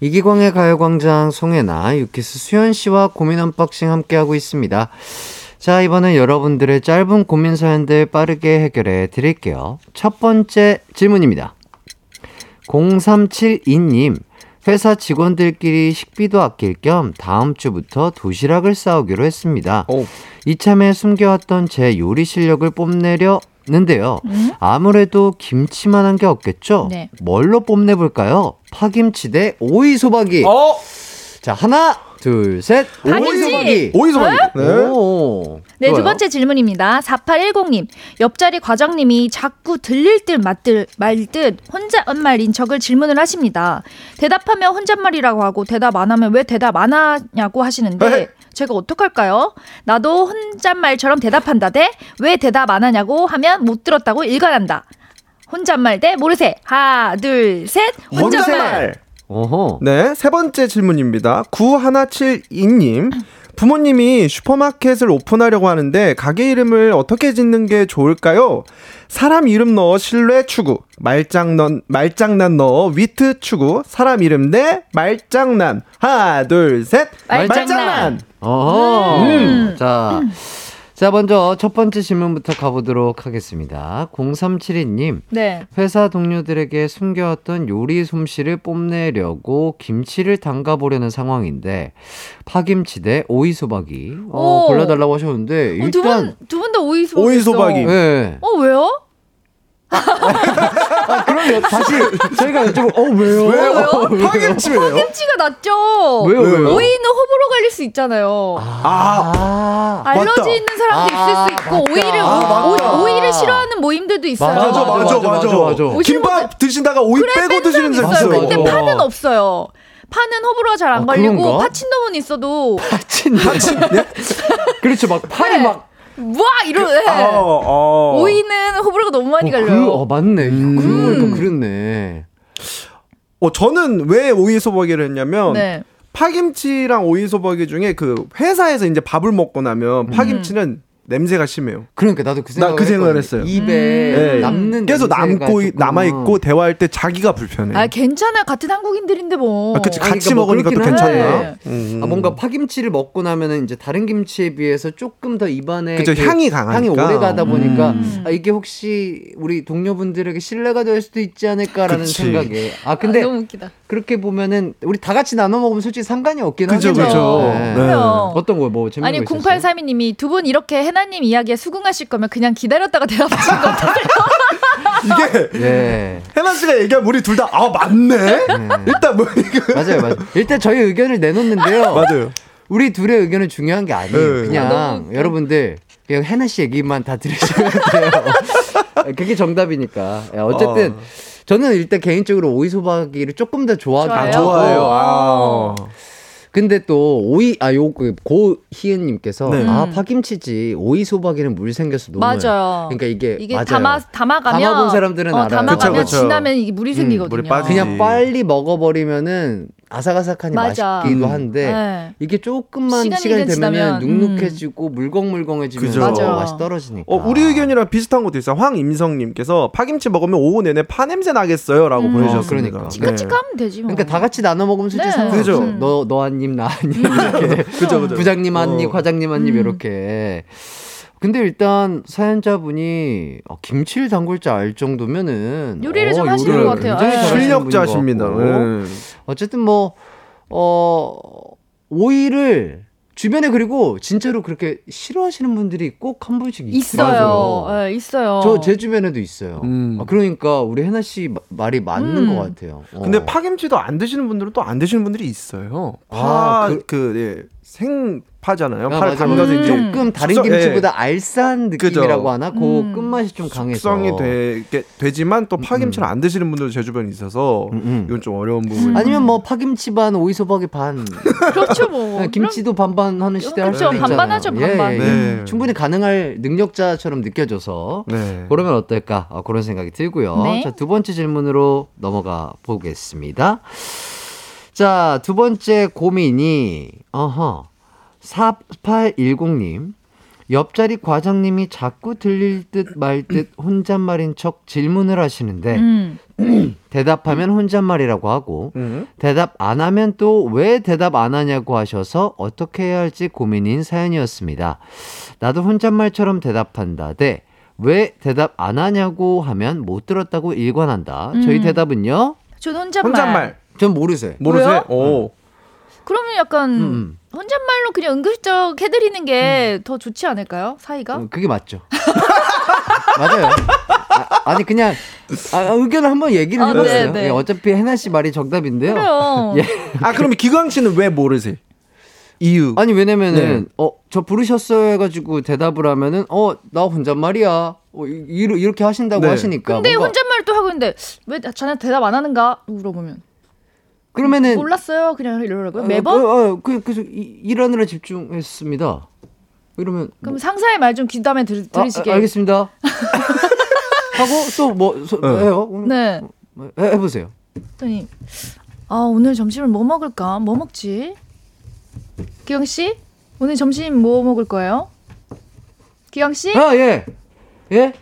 이기광의 가요광장 송해나 유키스 수현 씨와 고민 언박싱 함께하고 있습니다. 자, 이번엔 여러분들의 짧은 고민 사연들 빠르게 해결해 드릴게요. 첫 번째 질문입니다. 0372님, 회사 직원들끼리 식비도 아낄 겸 다음 주부터 도시락을 싸오기로 했습니다. 오. 이참에 숨겨왔던 제 요리 실력을 뽐내려 는데요. 아무래도 김치만 한 게 없겠죠? 네. 뭘로 뽐내볼까요? 파김치 대 오이소박이. 어? 자, 하나, 둘, 셋. 파김치! 오이소박이. 오이소박이. 네. 오. 네, 두. 번째 질문입니다. 4810님. 옆자리 과장님이 자꾸 들릴 듯 말듯, 말듯 혼잣말인 척을 질문을 하십니다. 대답하면 혼잣말이라고 하고 대답 안 하면 왜 대답 안 하냐고 하시는데 에헤. 제가 어떡할까요? 나도 혼잣말처럼 대답한다 대 왜 대답 안 하냐고 하면 못 들었다고 일관한다. 혼잣말 대 모르세. 하나, 둘, 셋. 혼잣말. 혼잣말. 어허. 네, 세 번째 질문입니다. 9172님. 부모님이 슈퍼마켓을 오픈하려고 하는데 가게 이름을 어떻게 짓는 게 좋을까요? 사람 이름 넣어 실내 추구, 말장난 말장난 넣어 위트 추구, 사람 이름 대 말장난. 하나, 둘, 셋. 말장난. 어허. 음. 자. 자, 먼저 첫 번째 질문부터 가보도록 하겠습니다. 0372님. 네. 회사 동료들에게 숨겨왔던 요리 솜씨를 뽐내려고 김치를 담가보려는 상황인데 파김치 대 오이소박이 어, 오. 골라달라고 하셨는데 어, 두 일단 분, 두 분 다 오이소박이. 오이소박이. 네. 어, 왜요? 아, 그럼 다시 저희가 여쭤보 어 왜요? 왜요? 파김치 왜요? 김치가 낫죠? 왜요? 왜요? 오이는 호불호 갈릴 수 있잖아요. 아, 아, 알러지 맞다. 있는 사람도 아, 있을 수 있고 맞다. 오이를 아, 오, 오이를 싫어하는 모임들도 있어요. 맞아, 맞아, 맞아, 맞아, 맞아, 맞아. 오시는 김밥 드시다가 오이 빼고 뺀 드시는 사람 있어요. 있어요. 근데. 파는 없어요. 파는 호불호가 잘안 아, 걸리고? 파친놈은 있어도 친 그렇죠 막 팔이 네. 막 와 이러 네. 어, 어. 오이는 호불호가 너무 많이 어, 갈려요. 그, 어 맞네 음. 그러고 보니까 그렇네 어, 저는 왜 오이 소박이를 했냐면 네. 파김치랑 오이 소박이 중에 그 회사에서 이제 밥을 먹고 나면 음. 파김치는 냄새가 심해요. 그러니까 나도 그나 생각 그 생각을 했어요. 입에 네. 남는 계속 남고 남아 있고 대화할 때 자기가 불편해. 아 괜찮아요. 같은 한국인들인데 뭐. 아, 그치 아니, 같이 그러니까 뭐 먹으니까 또 괜찮나? 음. 아, 뭔가 파김치를 먹고 나면은 이제 다른 김치에 비해서 조금 더 입안에 그쵸, 그 향이 강하니까. 향이 오래 가다 보니까 음. 아, 이게 혹시 우리 동료분들에게 신뢰가 될 수도 있지 않을까라는 그치. 생각에 아 아, 근데 너무 웃기다. 그렇게 보면은 우리 다 같이 나눠 먹으면 솔직히 상관이 없긴 그죠, 하겠죠. 그죠. 네. 네. 어떤 거뭐 재밌는 아니 거 있었어요? 0832님이 두 분 이렇게 해 나님 이야기에 수긍하실 거면 그냥 기다렸다가 대답하신 것 같아요. 이게 예. 해나 씨가 얘기하면 우리 둘 다 아 맞네. 일단 뭐 이거 맞아요, 맞아요. 일단 저희 의견을 내놓는데요. 맞아요. 우리 둘의 의견은 중요한 게 아니에요. 네. 그냥 아, 너무. 여러분들 그냥 해나 씨 얘기만 다 들으시면 돼요. 그게 정답이니까. 예, 어쨌든 어. 저는 일단 개인적으로 오이소박이를 조금 더 좋아하긴 좋아요? 아, 좋아요. 아. 근데 또 오이 아요그 고희은 님께서 네. 아 파김치지 오이 소박이는 물 생겨서 너무 맞아요. 그러니까 이게 이게 맞아요. 담아 담아가면 담아본 사람들은 어, 알아요. 담아가면 그쵸, 그쵸. 지나면 이게 물이 생기거든요. 물이. 그냥 빨리 먹어버리면은 아삭아삭하니 맞아. 맛있기도 음. 한데 네. 이게 조금만 시간이 되면 눅눅해지고 물컹물컹해지면서 그죠. 맞아. 맛이 떨어지니까. 어, 우리 의견이랑 비슷한 것도 있어요. 황임성님께서 파김치 먹으면 오후 내내 파 냄새 나겠어요라고 음. 보내주셨습니다. 그러니까. 치카치카하면 되지 뭐. 그러니까 다 같이 나눠 먹으면 솔직히 네. 상관없어. 그죠. 음. 너너 한 입, 나 한 입 이렇게. 그죠, 그죠. 부장님 한 입, 어. 과장님 한입 음. 이렇게. 근데 일단 사연자분이 어, 김치를 담글 줄 알 정도면은 요리를 좀 어, 하시는 요리를 것 같아요. 굉장히 네. 잘하시는 실력자십니다. 네. 어쨌든 뭐, 어, 오이를 주변에 그리고 진짜로 그렇게 싫어하시는 분들이 꼭 한 분씩 있어요. 있어요. 네, 있어요. 저 제 주변에도 있어요. 음. 아, 그러니까 우리 해나 씨 마- 말이 맞는 음. 것 같아요. 어. 근데 파김치도 안 드시는 분들은 또 안 드시는 분들이 있어요. 아, 파, 그- 그, 예, 생파잖아요. 아, 파를 맞아, 담가서. 이제 조금 다른 숙성- 예, 김치보다 알싸한 느낌이라고 그죠. 하나? 그 음. 끝맛이 좀 강해서. 숙성이 되게 되지만 또 파김치를 안 드시는 분들도 제 주변에 있어서 음, 음. 이건 좀 어려운 부분이 아니면 뭐 파김치 반, 오이소박이 반. 그렇죠 뭐. 그냥 김치도 반반 하는 시대 할 그렇죠. 수도 있잖아요. 반반하죠, 반반. 예, 예. 네. 충분히 가능할 능력자처럼 느껴져서 네. 그러면 어떨까? 어, 그런 생각이 들고요. 네. 자, 두 번째 질문으로 넘어가 보겠습니다. 자, 두 번째 고민이, 어허, 4810님. 옆자리 과장님이 자꾸 들릴 듯말듯 혼잣말인 척 질문을 하시는데 음. 대답하면 혼잣말이라고 하고 음. 대답 안 하면 또 왜 대답 안 하냐고 하셔서 어떻게 해야 할지 고민인 사연이었습니다. 나도 혼잣말처럼 대답한다. 대 왜 대답 안 하냐고 하면 못 들었다고 일관한다. 저희 음. 대답은요? 저는 혼잣말. 혼잣말 전 모르세요. 모르세요? 왜요? 오. 그러면 약간 음, 음. 혼잣말로 그냥 은근슬쩍 해드리는 게더 좋지 않을까요? 사이가? 어, 그게 맞죠. 맞아요. 아, 니 그냥 아, 의견을 한번 얘기를 아, 해봤어요. 네, 네. 예, 어차피 해나 씨 말이 정답인데요. 그래요. 예. 아 그럼 기광 씨는 왜 모르세요? 이유. 아니 왜냐면은 네. 어저 부르셨어요 해가지고 대답을 하면은 어 나 혼잣말이야 어, 이- 이렇게 하신다고 네. 하시니까 근데 뭔가- 혼잣말 또 하고 있는데 왜 자네 대답 안 하는가 물어보면 그러면은 몰랐어요. 그냥 이러라고요? 어, 매번? 어, 어, 그, 그래서 이- 일하느라 집중했습니다. 이러면 그럼 상사의 말 좀 귀담에 들, 아, 들으시게. 아, 알겠습니다. 하고 또뭐 어. 해요? 네. 뭐 해, 해보세요. 그랬더니 아 오늘 점심을 뭐 먹을까? 뭐 먹지? 기영 씨? 오늘 점심 뭐 먹을 거예요? 기영 씨안 아 예, 예,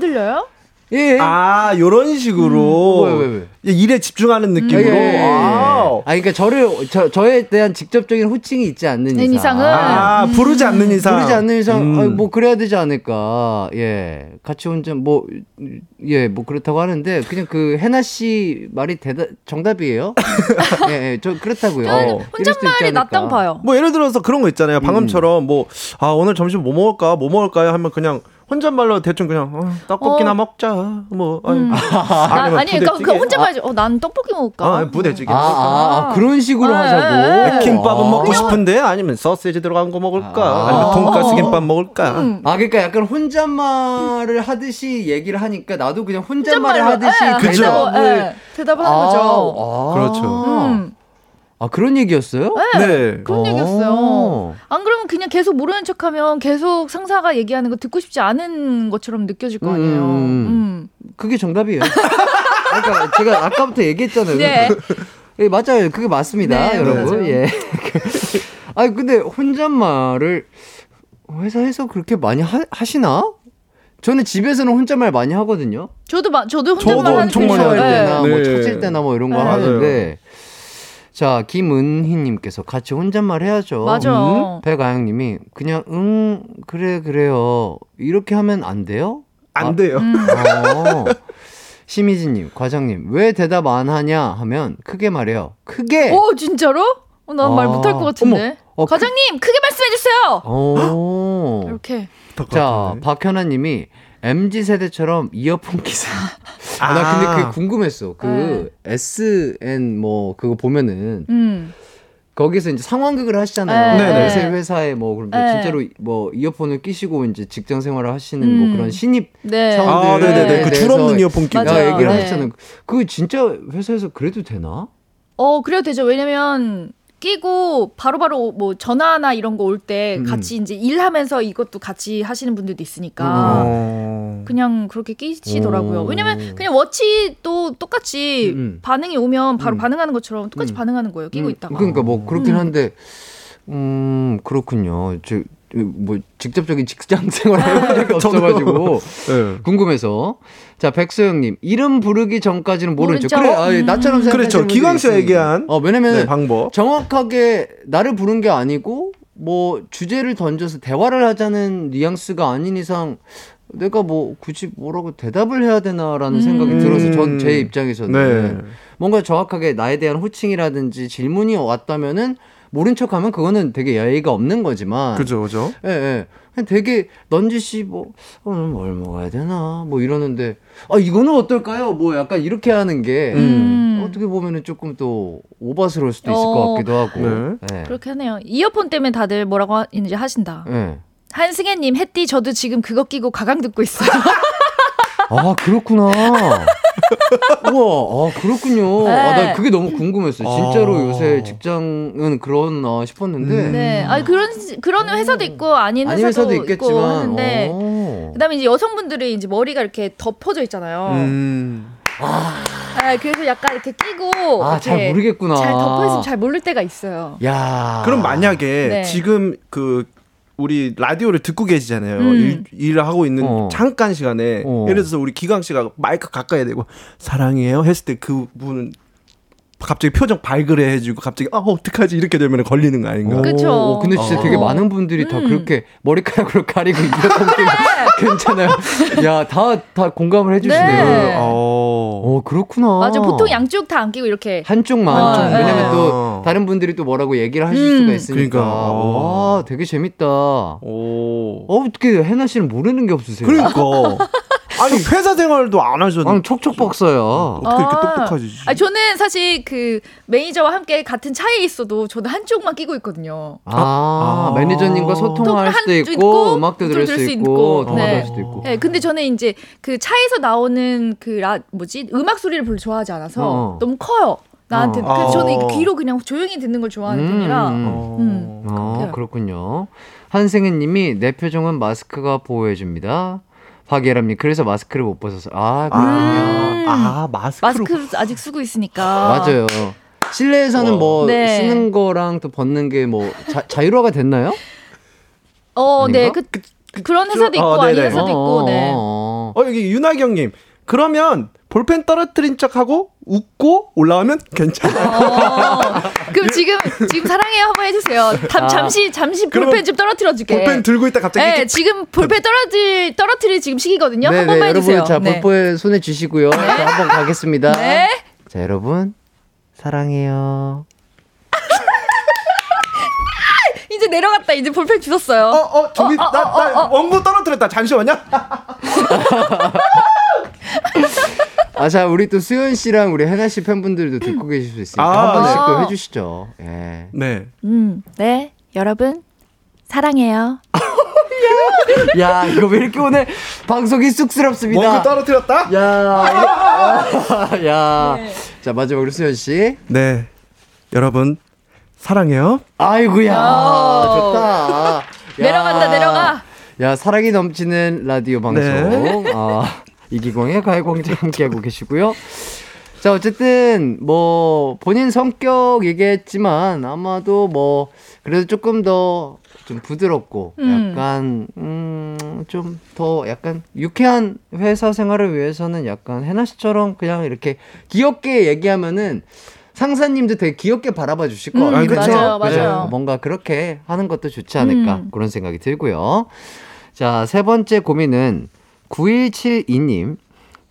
들려요 예. 아 요런 식으로 왜, 왜, 왜? 일에 집중하는 느낌으로. 예, 예, 예. 아. 아, 그러니까 저를 저 저에 대한 직접적인 호칭이 있지 않는 네, 이상, 이상은? 아, 부르지 않는 이상. 부르지 않는 이상, 음. 아니, 뭐 그래야 되지 않을까. 예, 같이 혼자 뭐, 예, 뭐 그렇다고 하는데 그냥 그 해나 씨 말이 대답 정답이에요. 예, 예, 저 그렇다고요. 저는 어, 혼잣말이 않을까. 낫다고 봐요 뭐 예를 들어서 그런 거 있잖아요. 음. 방금처럼 뭐 아 오늘 점심 뭐 먹을까 뭐 먹을까요 하면 그냥 혼잣말로 대충 그냥 어, 떡볶이나 어. 먹자 뭐 아니, 음. 아, 아니 그러니까. 그 혼잣말이지 어 난 떡볶이 먹을까 아, 부대찌개 아? 아, 아, 그런 식으로 네, 하자고. 네. 김밥은 아. 먹고 싶은데 아니면 소시지 들어간 거 먹을까 아. 아니면 돈가스 김밥 먹을까 음. 아, 그러니까 약간 혼잣말을 하듯이 얘기를 하니까 나도 그냥 혼잣말을 하듯이 예, 그죠. 대답, 대답을 예, 대답하는 거죠 아, 그렇죠. 음. 아, 그런 얘기였어요? 네. 그런 어. 얘기였어요. 안 그러면 그냥 계속 모르는 척하면 계속 상사가 얘기하는 거 듣고 싶지 않은 것처럼 느껴질 거 아니에요. 음. 음. 그게 정답이에요. 그러니까 제가 아까부터 얘기했잖아요. 네. 예, 맞아요. 그게 맞습니다, 네, 여러분. 맞아요. 예. 아니 근데 혼잣말을 회사에서 그렇게 많이 하, 하시나? 저는 집에서는 혼잣말 많이 하거든요. 저도 마, 저도 저도 혼잣말 하는 엄청 많이 편이에요. 할. 네. 때나 뭐 네. 찾을 때나 뭐 이런 거 네. 하는데 자 김은희님께서 같이 혼잣말 해야죠. 맞아. 백아영님이 그냥 응 그래 그래요 이렇게 하면 안 돼요? 안 돼요. 음. 어. 심희진님, 과장님, 왜 대답 안 하냐 하면 크게 말해요. 크게! 오 진짜로? 어, 난말 아, 못할 것 같은데. 어, 과장님 크 게 말씀해 주세요. 오. 이렇게. 자, 박현아님이 MZ 세대처럼 이어폰 끼세요. 아, 나 근데 그게 궁금했어. 그 SN 뭐 그거 보면은 음. 거기서 이제 상황극을 하시잖아요. 네, 네. 요새 회사에 뭐 그럼 네. 진짜로 뭐 이어폰을 끼시고 이제 직장 생활을 하시는 음. 뭐 그런 신입 네. 사원들 아, 네네네. 그줄 없는 이어폰 끼고. 얘기를 네. 하셨잖아요. 그거 진짜 회사에서 그래도 되나? 어 그래도 되죠. 왜냐면 끼고 바로 바로 뭐 전화나 이런 거 올때 음. 같이 이제 일하면서 이것도 같이 하시는 분들도 아. 있으니까 어. 그냥 그렇게 끼시더라고요. 오. 왜냐면 그냥 워치도 똑같이 음, 음. 반응이 오면 바로 음. 반응하는 것처럼 똑같이 음. 반응하는 거예요. 끼고 음, 있다가. 그러니까 뭐 그렇긴 음. 한데 음 그렇군요. 저 뭐 직접적인 직장 생활을 해본 적이 없어가지고 네. 궁금해서 자 백소영님 이름 부르기 전까지는 모르죠. 모르죠. 그래 아, 음. 나처럼 그렇죠. 분들이 기광 씨가 있으니까. 얘기한 어 왜냐면 네, 방법. 정확하게 나를 부른 게 아니고 뭐 주제를 던져서 대화를 하자는 뉘앙스가 아닌 이상 내가 뭐 굳이 뭐라고 대답을 해야 되나라는 음. 생각이 들어서 전 제 입장에서는 네. 뭔가 정확하게 나에 대한 호칭이라든지 질문이 왔다면은 모른 척하면 그거는 되게 예의가 없는 거지만 그죠, 그죠. 예, 예. 그냥 되게 넌지시 뭐 오늘 뭘 먹어야 되나 뭐 이러는데 아 이거는 어떨까요? 뭐 약간 이렇게 하는 게 음. 어떻게 보면은 조금 또 오바스러울 수도 있을 어. 것 같기도 하고. 네. 예. 그렇게 하네요. 이어폰 때문에 다들 뭐라고 하- 이제 하신다. 예. 한승혜님, 햇띠 저도 지금 그거 끼고 가강 듣고 있어요. 아 그렇구나. 우와, 아 그렇군요. 아, 나 네. 그게 너무 궁금했어요. 진짜로 아. 요새 직장은 그러나 싶었는데. 음. 네, 아 그런 그런 회사도 있고 아닌 회사도, 회사도 있고 있겠지만. 하는데 어. 그다음에 이제 여성분들이 이제 머리가 이렇게 덮어져 있잖아요. 음. 아, 그래서 약간 이렇게 끼고 아, 잘 모르겠구나. 잘 덮어 있으면 잘 모를 때가 있어요. 야. 그럼 만약에 네. 지금 그 우리 라디오를 듣고 계시잖아요. 음. 일, 일을 하고 있는 어. 잠깐 시간에 어. 예를 들어서 우리 기광 씨가 마이크 가까이 대고 사랑해요 했을 때 그 분은 갑자기 표정 발그레 해지고 갑자기 아 어떡하지 이렇게 되면 걸리는 거 아닌가? 그쵸. 오, 근데 진짜 어. 되게 많은 분들이 다 음. 그렇게 머리카락으로 가리고 끼고 괜찮아요. 야, 다, 다 공감을 해주시네요. 네. 어. 어, 그렇구나. 맞아. 보통 양쪽 다 안 끼고 이렇게. 한쪽만. 한쪽. 왜냐면 네. 또 다른 분들이 또 뭐라고 얘기를 하실 음. 수가 있으니까. 그러니까. 와, 되게 재밌다. 어, 오. 어떻게 해나 씨는 모르는 게 없으세요? 그러니까 아니 회사 생활도 안 하셨는데 아, 촉촉 박사야. 어떻게 이렇게 아. 똑똑하지? 아, 저는 사실 그 매니저와 함께 같은 차에 있어도 저도 한쪽만 끼고 있거든요. 아, 아. 매니저님과 소통할 한 수도 있고, 있고, 음악도 들을 수 있고, 있고. 통화도 네. 할 수도 있고. 네, 근데 저는 이제 그 차에서 나오는 그 라, 뭐지 음악 소리를 별로 좋아하지 않아서 어. 너무 커요. 나한테. 어. 그래서 저는 어. 귀로 그냥 조용히 듣는 걸 좋아하는 편이라. 음. 음. 어, 그래요. 그렇군요. 한승현 님이 내 표정은 마스크가 보호해줍니다. 박예람님, 그래서 마스크를 못 벗어서. 아, 그렇군요. 아, 아 마스크로 마스크를 아직 쓰고 있으니까. 맞아요. 실내에서는 뭐 네. 쓰는 거랑 또 벗는 게 뭐 자유화가 됐나요? 어, 네. 아닌가? 그, 그 런 회사도 있고 어, 아닌. 회사도 있고. 네. 어, 어 여기 윤하경님 그러면 볼펜 떨어뜨린 척하고 웃고 올라오면 괜찮아. 어, 그럼 지금 지금 사랑해요 한번 해주세요. 잠, 아. 잠시 잠시 볼펜 좀 떨어뜨려 줄게. 볼펜 들고 있다 갑자기 네, 이렇게 지금 볼펜 떨어뜨릴 떨어뜨릴 지금 시기거든요. 한 네네, 번만 여러분 해주세요. 자 네. 볼뽀에 손에 주시고요. 자, 한번 가겠습니다. 네. 자 여러분 사랑해요. 이제 내려갔다. 이제 볼펜 주웠어요. 어, 어, 저기, 어, 어, 나, 어, 나 어, 어. 원고 떨어뜨렸다. 잠시만요. 아, 자, 우리 또 수현 씨랑 우리 혜나 씨 팬분들도 듣고 계실 수 있으니까 아. 한 번씩 또 아. 해주시죠. 예. 네. 음, 네, 여러분 사랑해요. 야, 이거 왜 이렇게 오늘 방송이 쑥스럽습니다. 원고 떨어뜨렸다? 야, 이거- 야. 자, 마지막으로 수현 씨. 네. 여러분, 사랑해요. 아이고야, 야. 좋다. 야. 내려간다, 내려가. 야, 사랑이 넘치는 라디오 방송. 네. 아, 이기광의 가요광장 함께하고 계시고요. 자, 어쨌든, 뭐, 본인 성격 얘기했지만, 아마도 뭐, 그래도 조금 더 좀 부드럽고, 음. 약간, 음, 좀 더 약간 유쾌한 회사 생활을 위해서는 약간 해나 씨처럼 그냥 이렇게 귀엽게 얘기하면은 상사님도 되게 귀엽게 바라봐 주실 것 음. 해요. 맞아요, 맞아요. 네, 뭔가 그렇게 하는 것도 좋지 않을까 음. 그런 생각이 들고요. 자, 세 번째 고민은 9172님.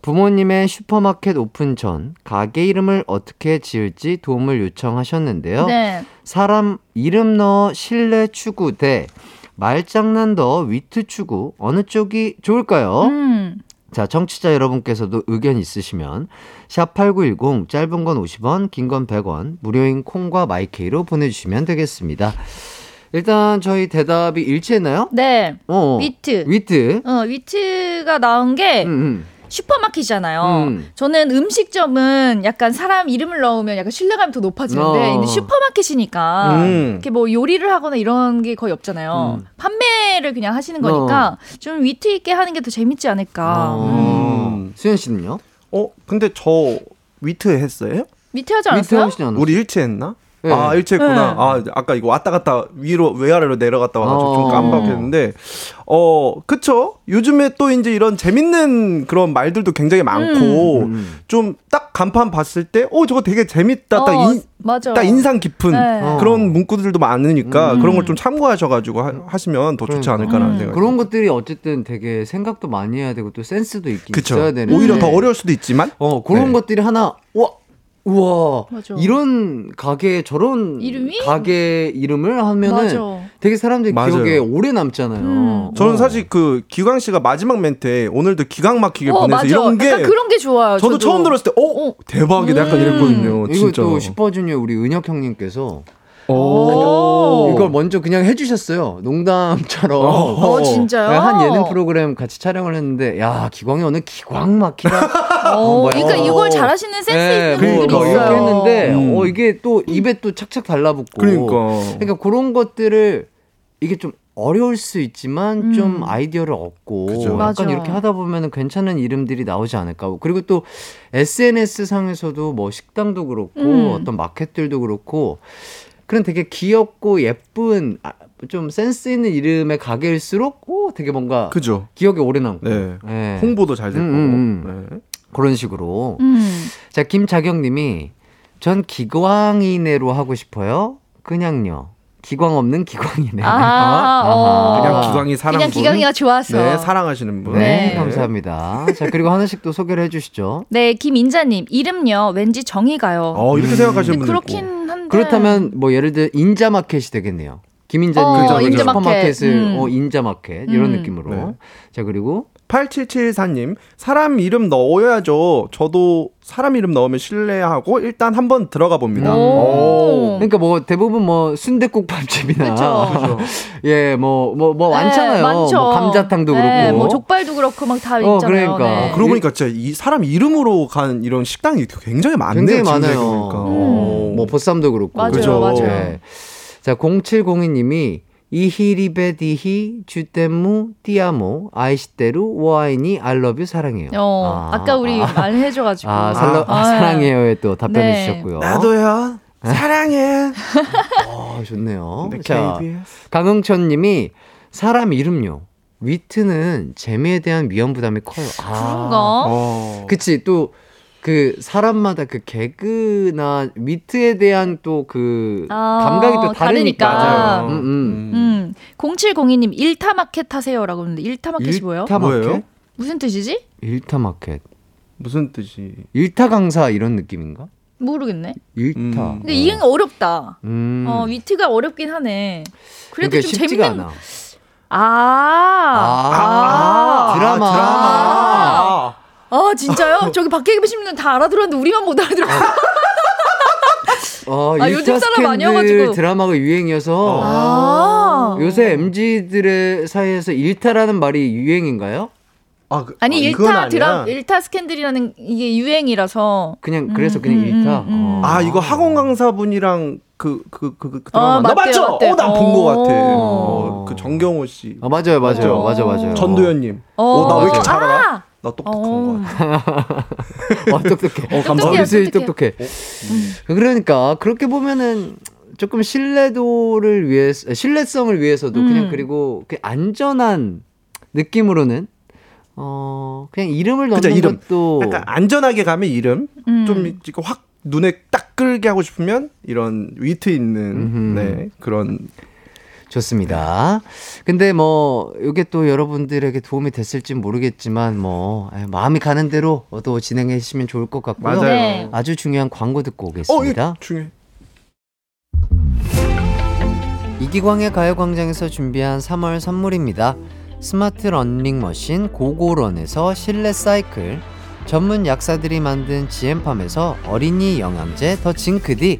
부모님의 슈퍼마켓 오픈 전 가게 이름을 어떻게 지을지 도움을 요청하셨는데요. 네. 사람 이름 넣어 실내 추구 대 말장난 더 위트 추구 어느 쪽이 좋을까요? 음. 자, 청취자 여러분께서도 의견 있으시면 샵8910 짧은 건 50원, 긴 건 100원, 무료인 콩과 마이케이로 보내 주시면 되겠습니다. 일단 저희 대답이 일치했나요? 네. 어. 위트. 위트. 어, 위트가 나온 게 음, 음. 슈퍼마켓이잖아요. 음. 저는 음식점은 약간 사람 이름을 넣으면 약간 신뢰감이 더 높아지는데 어. 슈퍼마켓이니까 음. 이렇게 뭐 요리를 하거나 이런 게 거의 없잖아요. 음. 판매를 그냥 하시는 거니까 좀 위트 있게 하는 게 더 재밌지 않을까. 음. 어. 수현 씨는요? 어, 근데 저 위트 했어요? 위트 하지 위트 않았어요? 않았어요? 우리 일치했나? 네. 아, 일치했구나. 네. 아, 아까 이거 왔다 갔다 위로, 위아래로 내려갔다 와가지고 좀 어. 깜빡했는데, 어, 그쵸. 요즘에 또 이제 이런 재밌는 그런 말들도 굉장히 많고, 음. 좀딱 간판 봤을 때, 어, 저거 되게 재밌다. 딱, 어, 인, 맞아. 딱 인상 깊은 네. 그런 문구들도 많으니까 음. 그런 걸 좀 참고하셔가지고 하, 시면더 좋지 그러니까. 않을까라는 음. 생각이 그런 것들이 어쨌든 되게 생각도 많이 해야 되고 또 센스도 있긴 그쵸. 있어야 되는데 오히려 더 어려울 수도 있지만, 어 그런 네. 것들이 하나 와 우와 맞아. 이런 가게 저런 이름이? 가게 이름을 하면은 맞아. 되게 사람들이 맞아요. 기억에 오래 남잖아요. 음. 저는 어. 사실 그 기광 씨가 마지막 멘트에 오늘도 기광 막히게 어, 보내서 맞아. 이런 게 약간 그런 게 좋아요. 저도 처음 들었을 때, 어, 어. 대박이다. 약간 음. 이랬거든요. 이거 진짜. 또 슈퍼주니어 우리 은혁 형님께서 오. 이걸 먼저 그냥 해주셨어요. 농담처럼. 어, 진짜요? 네, 한 예능 프로그램 같이 촬영을 했는데 야 기광이 오늘 기광 막히다. 어, 뭐야. 그러니까 이걸 잘하시는 센스 네, 있는 분들이 그러니까 있어요. 이렇게 했는데 음. 어 이게 또 입에 또 착착 달라붙고. 그러니까. 그러니까 그런 것들을 이게 좀 어려울 수 있지만 음. 좀 아이디어를 얻고 그죠. 약간 맞아. 이렇게 하다 보면 괜찮은 이름들이 나오지 않을까. 그리고 또 SNS 상에서도 뭐 식당도 그렇고 음. 어떤 마켓들도 그렇고 그런 되게 귀엽고 예쁜 아, 좀 센스 있는 이름의 가게일수록 오 되게 뭔가 그죠. 기억에 오래 남고 네. 예. 홍보도 잘 됐고. 음, 음, 네. 그런 식으로. 음. 자 김자경 님이 전 기광이네로 하고 싶어요. 그냥요. 기광 없는 기광이네. 아, 어. 그냥 기광이 사랑 그냥 기광이가 좋아서. 네, 사랑하시는 분. 네, 네. 감사합니다. 자 그리고 하나씩 또 소개를 해주시죠. 네, 김인자님 이름요 왠지 정이 가요. 어, 이렇게 생각하시는 근데 분들 그렇긴 있고. 한데. 그렇다면 뭐 예를 들어 인자마켓이 되겠네요. 김인자님 어, 그죠? 인자마켓. 슈퍼마켓을 음. 어 인자마켓 이런 음. 느낌으로. 네. 자 그리고 8774님, 사람 이름 넣어야죠. 저도 사람 이름 넣으면 신뢰하고 일단 한번 들어가 봅니다. 오. 그러니까 뭐 대부분 뭐 순대국밥집이나 그쵸. 예, 뭐 뭐 뭐 많잖아요. 네. 뭐 감자탕도 네, 그렇고. 뭐 족발도 그렇고 막다 어, 있잖아요. 그러니까. 네. 그러고 보니까 진짜 이 사람 이름으로 간 이런 식당이 굉장히 많네요. 굉장히 많아요. 생각해보니까. 음. 뭐 보쌈도 그렇고. 맞아요, 그죠. 맞아요. 예. 자, 0702님이 이히리베디히 주떼무 띠아모 아이시테루 워아이니 알러뷰 사랑해요. 어, 아, 까 우리 말해줘가지고. 아, 살러, 아, 아. 사랑해요에 또 답변해 네. 주셨고요. 나도요. 사랑해. 아, 좋네요. 네, 자, KBS. 강흥천 님이 사람 이름요. 위트는 재미에 대한 위험 부담이 커요. 아, 그런가? 어. 그치, 또, 그, 사람마다 그 개그나 위트에 대한 또 그, 아, 감각이 또 다르니까. 다르니까. 음, 음. 음. 0702님 일타마켓 하세요라고 하는데 일타마켓이 뭐예요? 일타 마켓? 뭐예요? 무슨 뜻이지? 일타 마켓. 무슨 뜻이? 일타 강사 이런 느낌인가? 모르겠네. 일타. 음. 근데 이행 어렵다. 음. 어, 위트가 어렵긴 하네. 그래도 그러니까 좀 쉽지가 재밌는. 않아. 아, 아, 드라마. 아, 아, 진짜요? 저기 밖에 계신 분들 다 알아들었는데 우리만 못 알아들었어. 어, 아, 요즘 사람 많이 와가지고. 드라마가 유행이어서 아. 요새 MZ들의 사이에서 일타라는 말이 유행인가요? 아, 그, 아니 아, 일타. 드라 일타 스캔들이라는 이게 유행이라서 그냥 그래서 그냥 음, 일타. 음, 음. 어. 아 이거 학원 강사분이랑 그 그 그 그, 그 어, 드라마 나 맞대요, 맞죠? 맞대요. 어, 난본 거 같아. 어. 어, 그 정경호 씨, 아, 맞아요, 맞아요, 맞죠? 맞아, 맞아요. 전도연님. 어. 어, 나왜 이렇게 맞아요. 잘 알아? 아! 나 똑똑한 어. 거 같아. 어, 똑똑해. 어, 감사합니다. 똑똑해. 똑똑해. 그러니까 그렇게 보면은 조금 신뢰도를 위해서 신뢰성을 위해서도 음. 그냥 그리고 그 안전한 느낌으로는 어 그냥 이름을 넣는 그죠, 이름. 것도 약간 안전하게 가면 이름 음. 좀 이렇게 확 눈에 딱 끌게 하고 싶으면 이런 위트 있는 음흠. 네 그런 좋습니다. 근데 뭐 이게 또 여러분들에게 도움이 됐을지 모르겠지만 뭐 에, 마음이 가는 대로 또 진행해 주시면 좋을 것 같고요. 맞아요. 네. 아주 중요한 광고 듣고 어, 오겠습니다. 예, 중요해. 이기광의 가요광장에서 준비한 3월 선물입니다. 스마트 러닝머신 고고런에서 실내 사이클, 전문 약사들이 만든 지엠팜에서 어린이 영양제 더 징크디,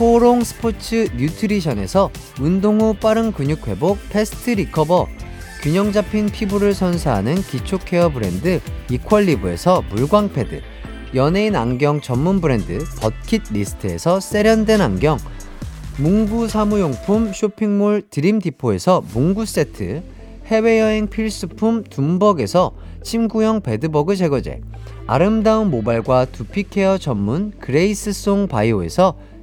코오롱 스포츠 뉴트리션에서 운동 후 빠른 근육 회복 패스트 리커버, 균형 잡힌 피부를 선사하는 기초 케어 브랜드 이퀄리브에서 물광 패드, 연예인 안경 전문 브랜드 버킷 리스트에서 세련된 안경, 문구 사무용품 쇼핑몰 드림디포에서 문구 세트, 해외여행 필수품 둠벅에서 침구용 bedbug 제거제, 아름다운 모발과 두피 케어 전문 그레이스송 바이오에서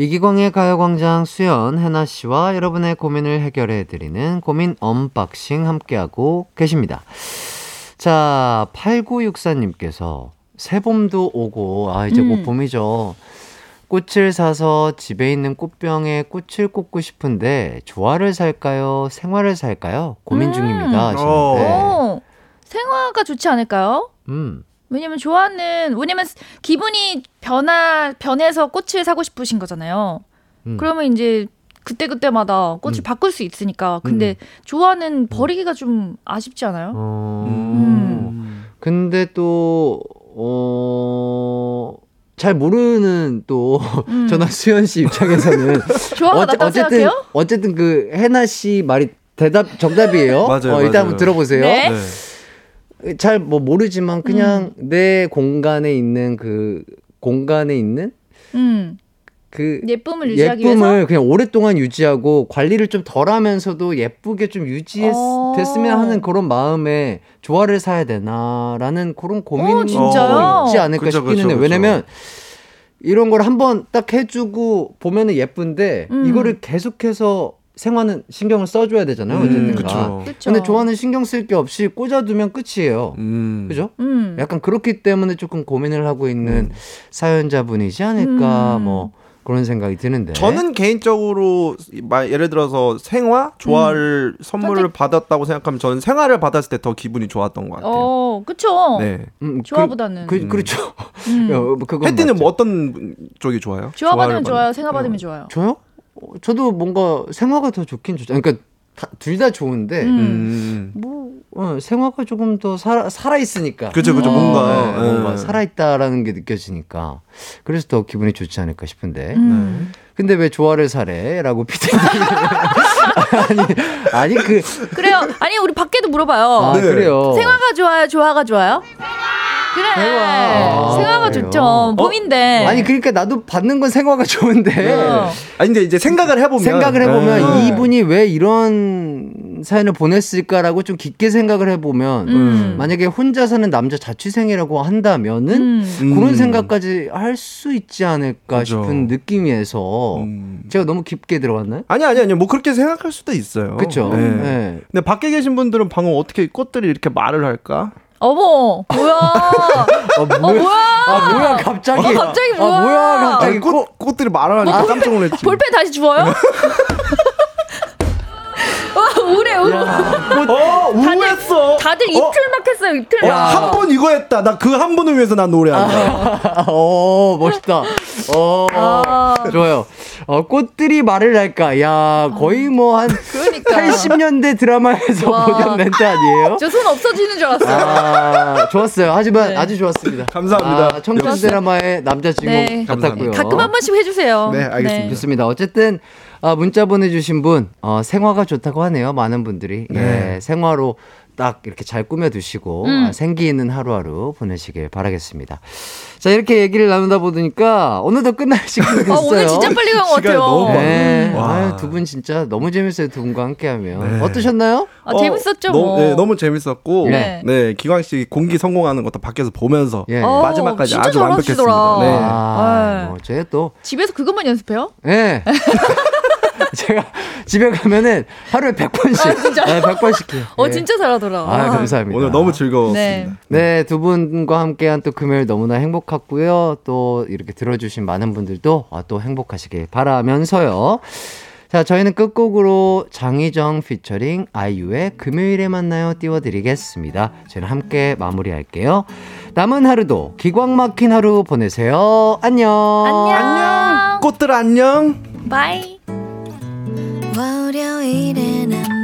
이기광의 가요광장 수연, 해나 씨와 여러분의 고민을 해결해 드리는 고민 unboxing 함께하고 계십니다. 자, 8964님께서 새봄도 오고, 아, 이제 곧 음. 봄이죠. 꽃을 사서 집에 있는 꽃병에 꽃을 꽂고 싶은데 조화를 살까요? 생화를 살까요? 고민 음. 중입니다. 하시는데. 어, 생화가 좋지 않을까요? 음. 왜냐면 좋아하는 왜냐면 기분이 변화 변해서 꽃을 사고 싶으신 거잖아요. 음. 그러면 이제 그때 그때마다 꽃을 음. 바꿀 수 있으니까. 근데 좋아하는 버리기가 좀 아쉽지 않아요? 어. 음. 근데 또, 어, 잘 모르는 또, 음. 전화 수현 씨 입장에서는. 어째- 났다고 어쨌든, 생각해요? 어쨌든 그, 해나 씨 말이 대답, 정답이에요. 맞아요, 어, 일단 맞아요. 한번 들어보세요. 네. 네. 잘 뭐 모르지만 그냥 음. 내 공간에 있는 그, 공간에 있는 음. 그, 예쁨을 유지하기 예쁨을 위해서. 그냥 오랫동안 유지하고 관리를 좀 덜 하면서도 예쁘게 좀 유지했으면 어. 하는 그런 마음에 조화를 사야 되나라는 그런 고민이 어? 있지 않을까 그쵸, 싶기는 그쵸, 해요. 왜냐면 이런 걸 한번 딱 해주고 보면은 예쁜데 음. 이거를 계속해서 생활은 신경을 써줘야 되잖아요. 음, 어쨌든가. 그쵸. 그쵸. 근데 좋아하는 신경 쓸 게 없이 꽂아두면 끝이에요. 음. 그죠? 음. 약간 그렇기 때문에 조금 고민을 하고 있는 사연자분이지 않을까 음. 뭐 그런 생각이 드는데. 저는 개인적으로 마- 예를 들어서 생화 조화를 선물을 선택- 받았다고 생각하면 저는 생화를 받았을 때 더 기분이 좋았던 것 같아요. 어, 그쵸. 네. 음, 조화보다는. 그, 그, 그렇죠. 음. 어, 그건 혜띠는 맞죠. 뭐 어떤 쪽이 좋아요? 조화 조화를 받으면 좋아요. 받는- 생화 받으면 좋아요. 저요? 어, 저도 뭔가 생화가 더 좋긴 좋죠. 그러니까 둘 다 좋은데 음. 음. 뭐 어, 생화가 조금 더 살아 살아 있으니까. 그죠, 그죠. 어. 뭔가. 네, 뭔가 예. 살아 있다라는 게 느껴지니까 그래서 더 기분이 좋지 않을까 싶은데. 음. 근데 왜 조화를 사래?라고 피디님 아니 아니 그 그래요. 아니 우리 밖에도 물어봐요. 아, 네. 그래요. 생화가 좋아요? 조화가 좋아요? 그래. 생화. 생화가 그래요. 좋죠. 봄인데. 아니 그러니까 나도 받는 건 생화가 좋은데 어. 아니 근데 이제 생각을 해보면 생각을 해보면 네. 이분이 왜 이런 사연을 보냈을까라고 좀 깊게 생각을 해보면 음. 만약에 혼자 사는 남자 자취생이라고 한다면은 음. 음. 그런 생각까지 할 수 있지 않을까 그죠. 싶은 느낌에서 음. 제가 너무 깊게 들어갔나요? 아니 아니 아니 뭐 그렇게 생각할 수도 있어요. 그렇죠. 네. 네. 근데 밖에 계신 분들은 방금 어떻게 꽃들이 이렇게 말을 할까? 어머, 뭐야? 어, 어, 뭐야? 뭐야? 아 뭐야 갑자기? 어, 갑자기 아 뭐야? 뭐야 갑자기 아니, 꽃 꽃들이 말을 하니까 깜짝 놀랐지. 볼펜 다시 주워요? 와, 우래, 우래. 어 우했어. 다들 입틀막 했어요, 입틀막. 야, 한번 이거 했다. 나 그한 번을 위해서 난 노래한다. 어 멋있다. 어 아. 좋아요. 어 꽃들이 말을 할까? 야 거의 뭐 한 그러니까. 80년대 드라마에서 와. 보던 멘트 아니에요? 저 손 없어지는 줄 알았어요. 아, 좋았어요. 하지만 네. 아주 좋았습니다. 감사합니다. 아, 청춘. 드라마의 남자 주인공 네. 같았고요. 가끔 한 번씩 해주세요. 네, 알겠습니다. 좋습니다. 어쨌든 아, 문자 보내주신 분 어, 생화가 좋다고 하네요. 많은 분들이 네. 예, 생화로 딱 이렇게 잘 꾸며두시고 음. 아, 생기 있는 하루하루 보내시길 바라겠습니다. 자 이렇게 얘기를 나누다 보니까 오늘도 끝날 시간이 됐어요. 아, 오늘 진짜 빨리 간 것 같아요. 너무. 네, 와. 아유, 두분 진짜 너무 재밌어요. 두 분과 함께하면 네. 어떠셨나요? 아, 재밌었죠, 너무, 뭐. 네, 너무 재밌었고 네. 네. 기광 씨 공기 성공하는 것도 밖에서 보면서 예. 어, 마지막까지 아주 완벽했습니다. 네. 아, 네. 뭐 저희 또 집에서 그것만 연습해요? 예. 제가 집에 가면은 하루에 100번씩. 아, 진짜? 네, 100번씩 해요. 어, 예. 진짜 잘하더라. 아, 감사합니다. 오늘 너무 즐거웠습니다. 네. 네, 두 분과 함께한 또 금요일 너무나 행복했고요. 또 이렇게 들어주신 많은 분들도 아, 또 행복하시길 바라면서요. 자, 저희는 끝곡으로 장희정 피처링 아이유의 금요일에 만나요 띄워드리겠습니다. 저희는 함께 마무리할게요. 남은 하루도 기광 막힌 하루 보내세요. 안녕. 안녕. 꽃들 안녕. 바이. 월요일엔 안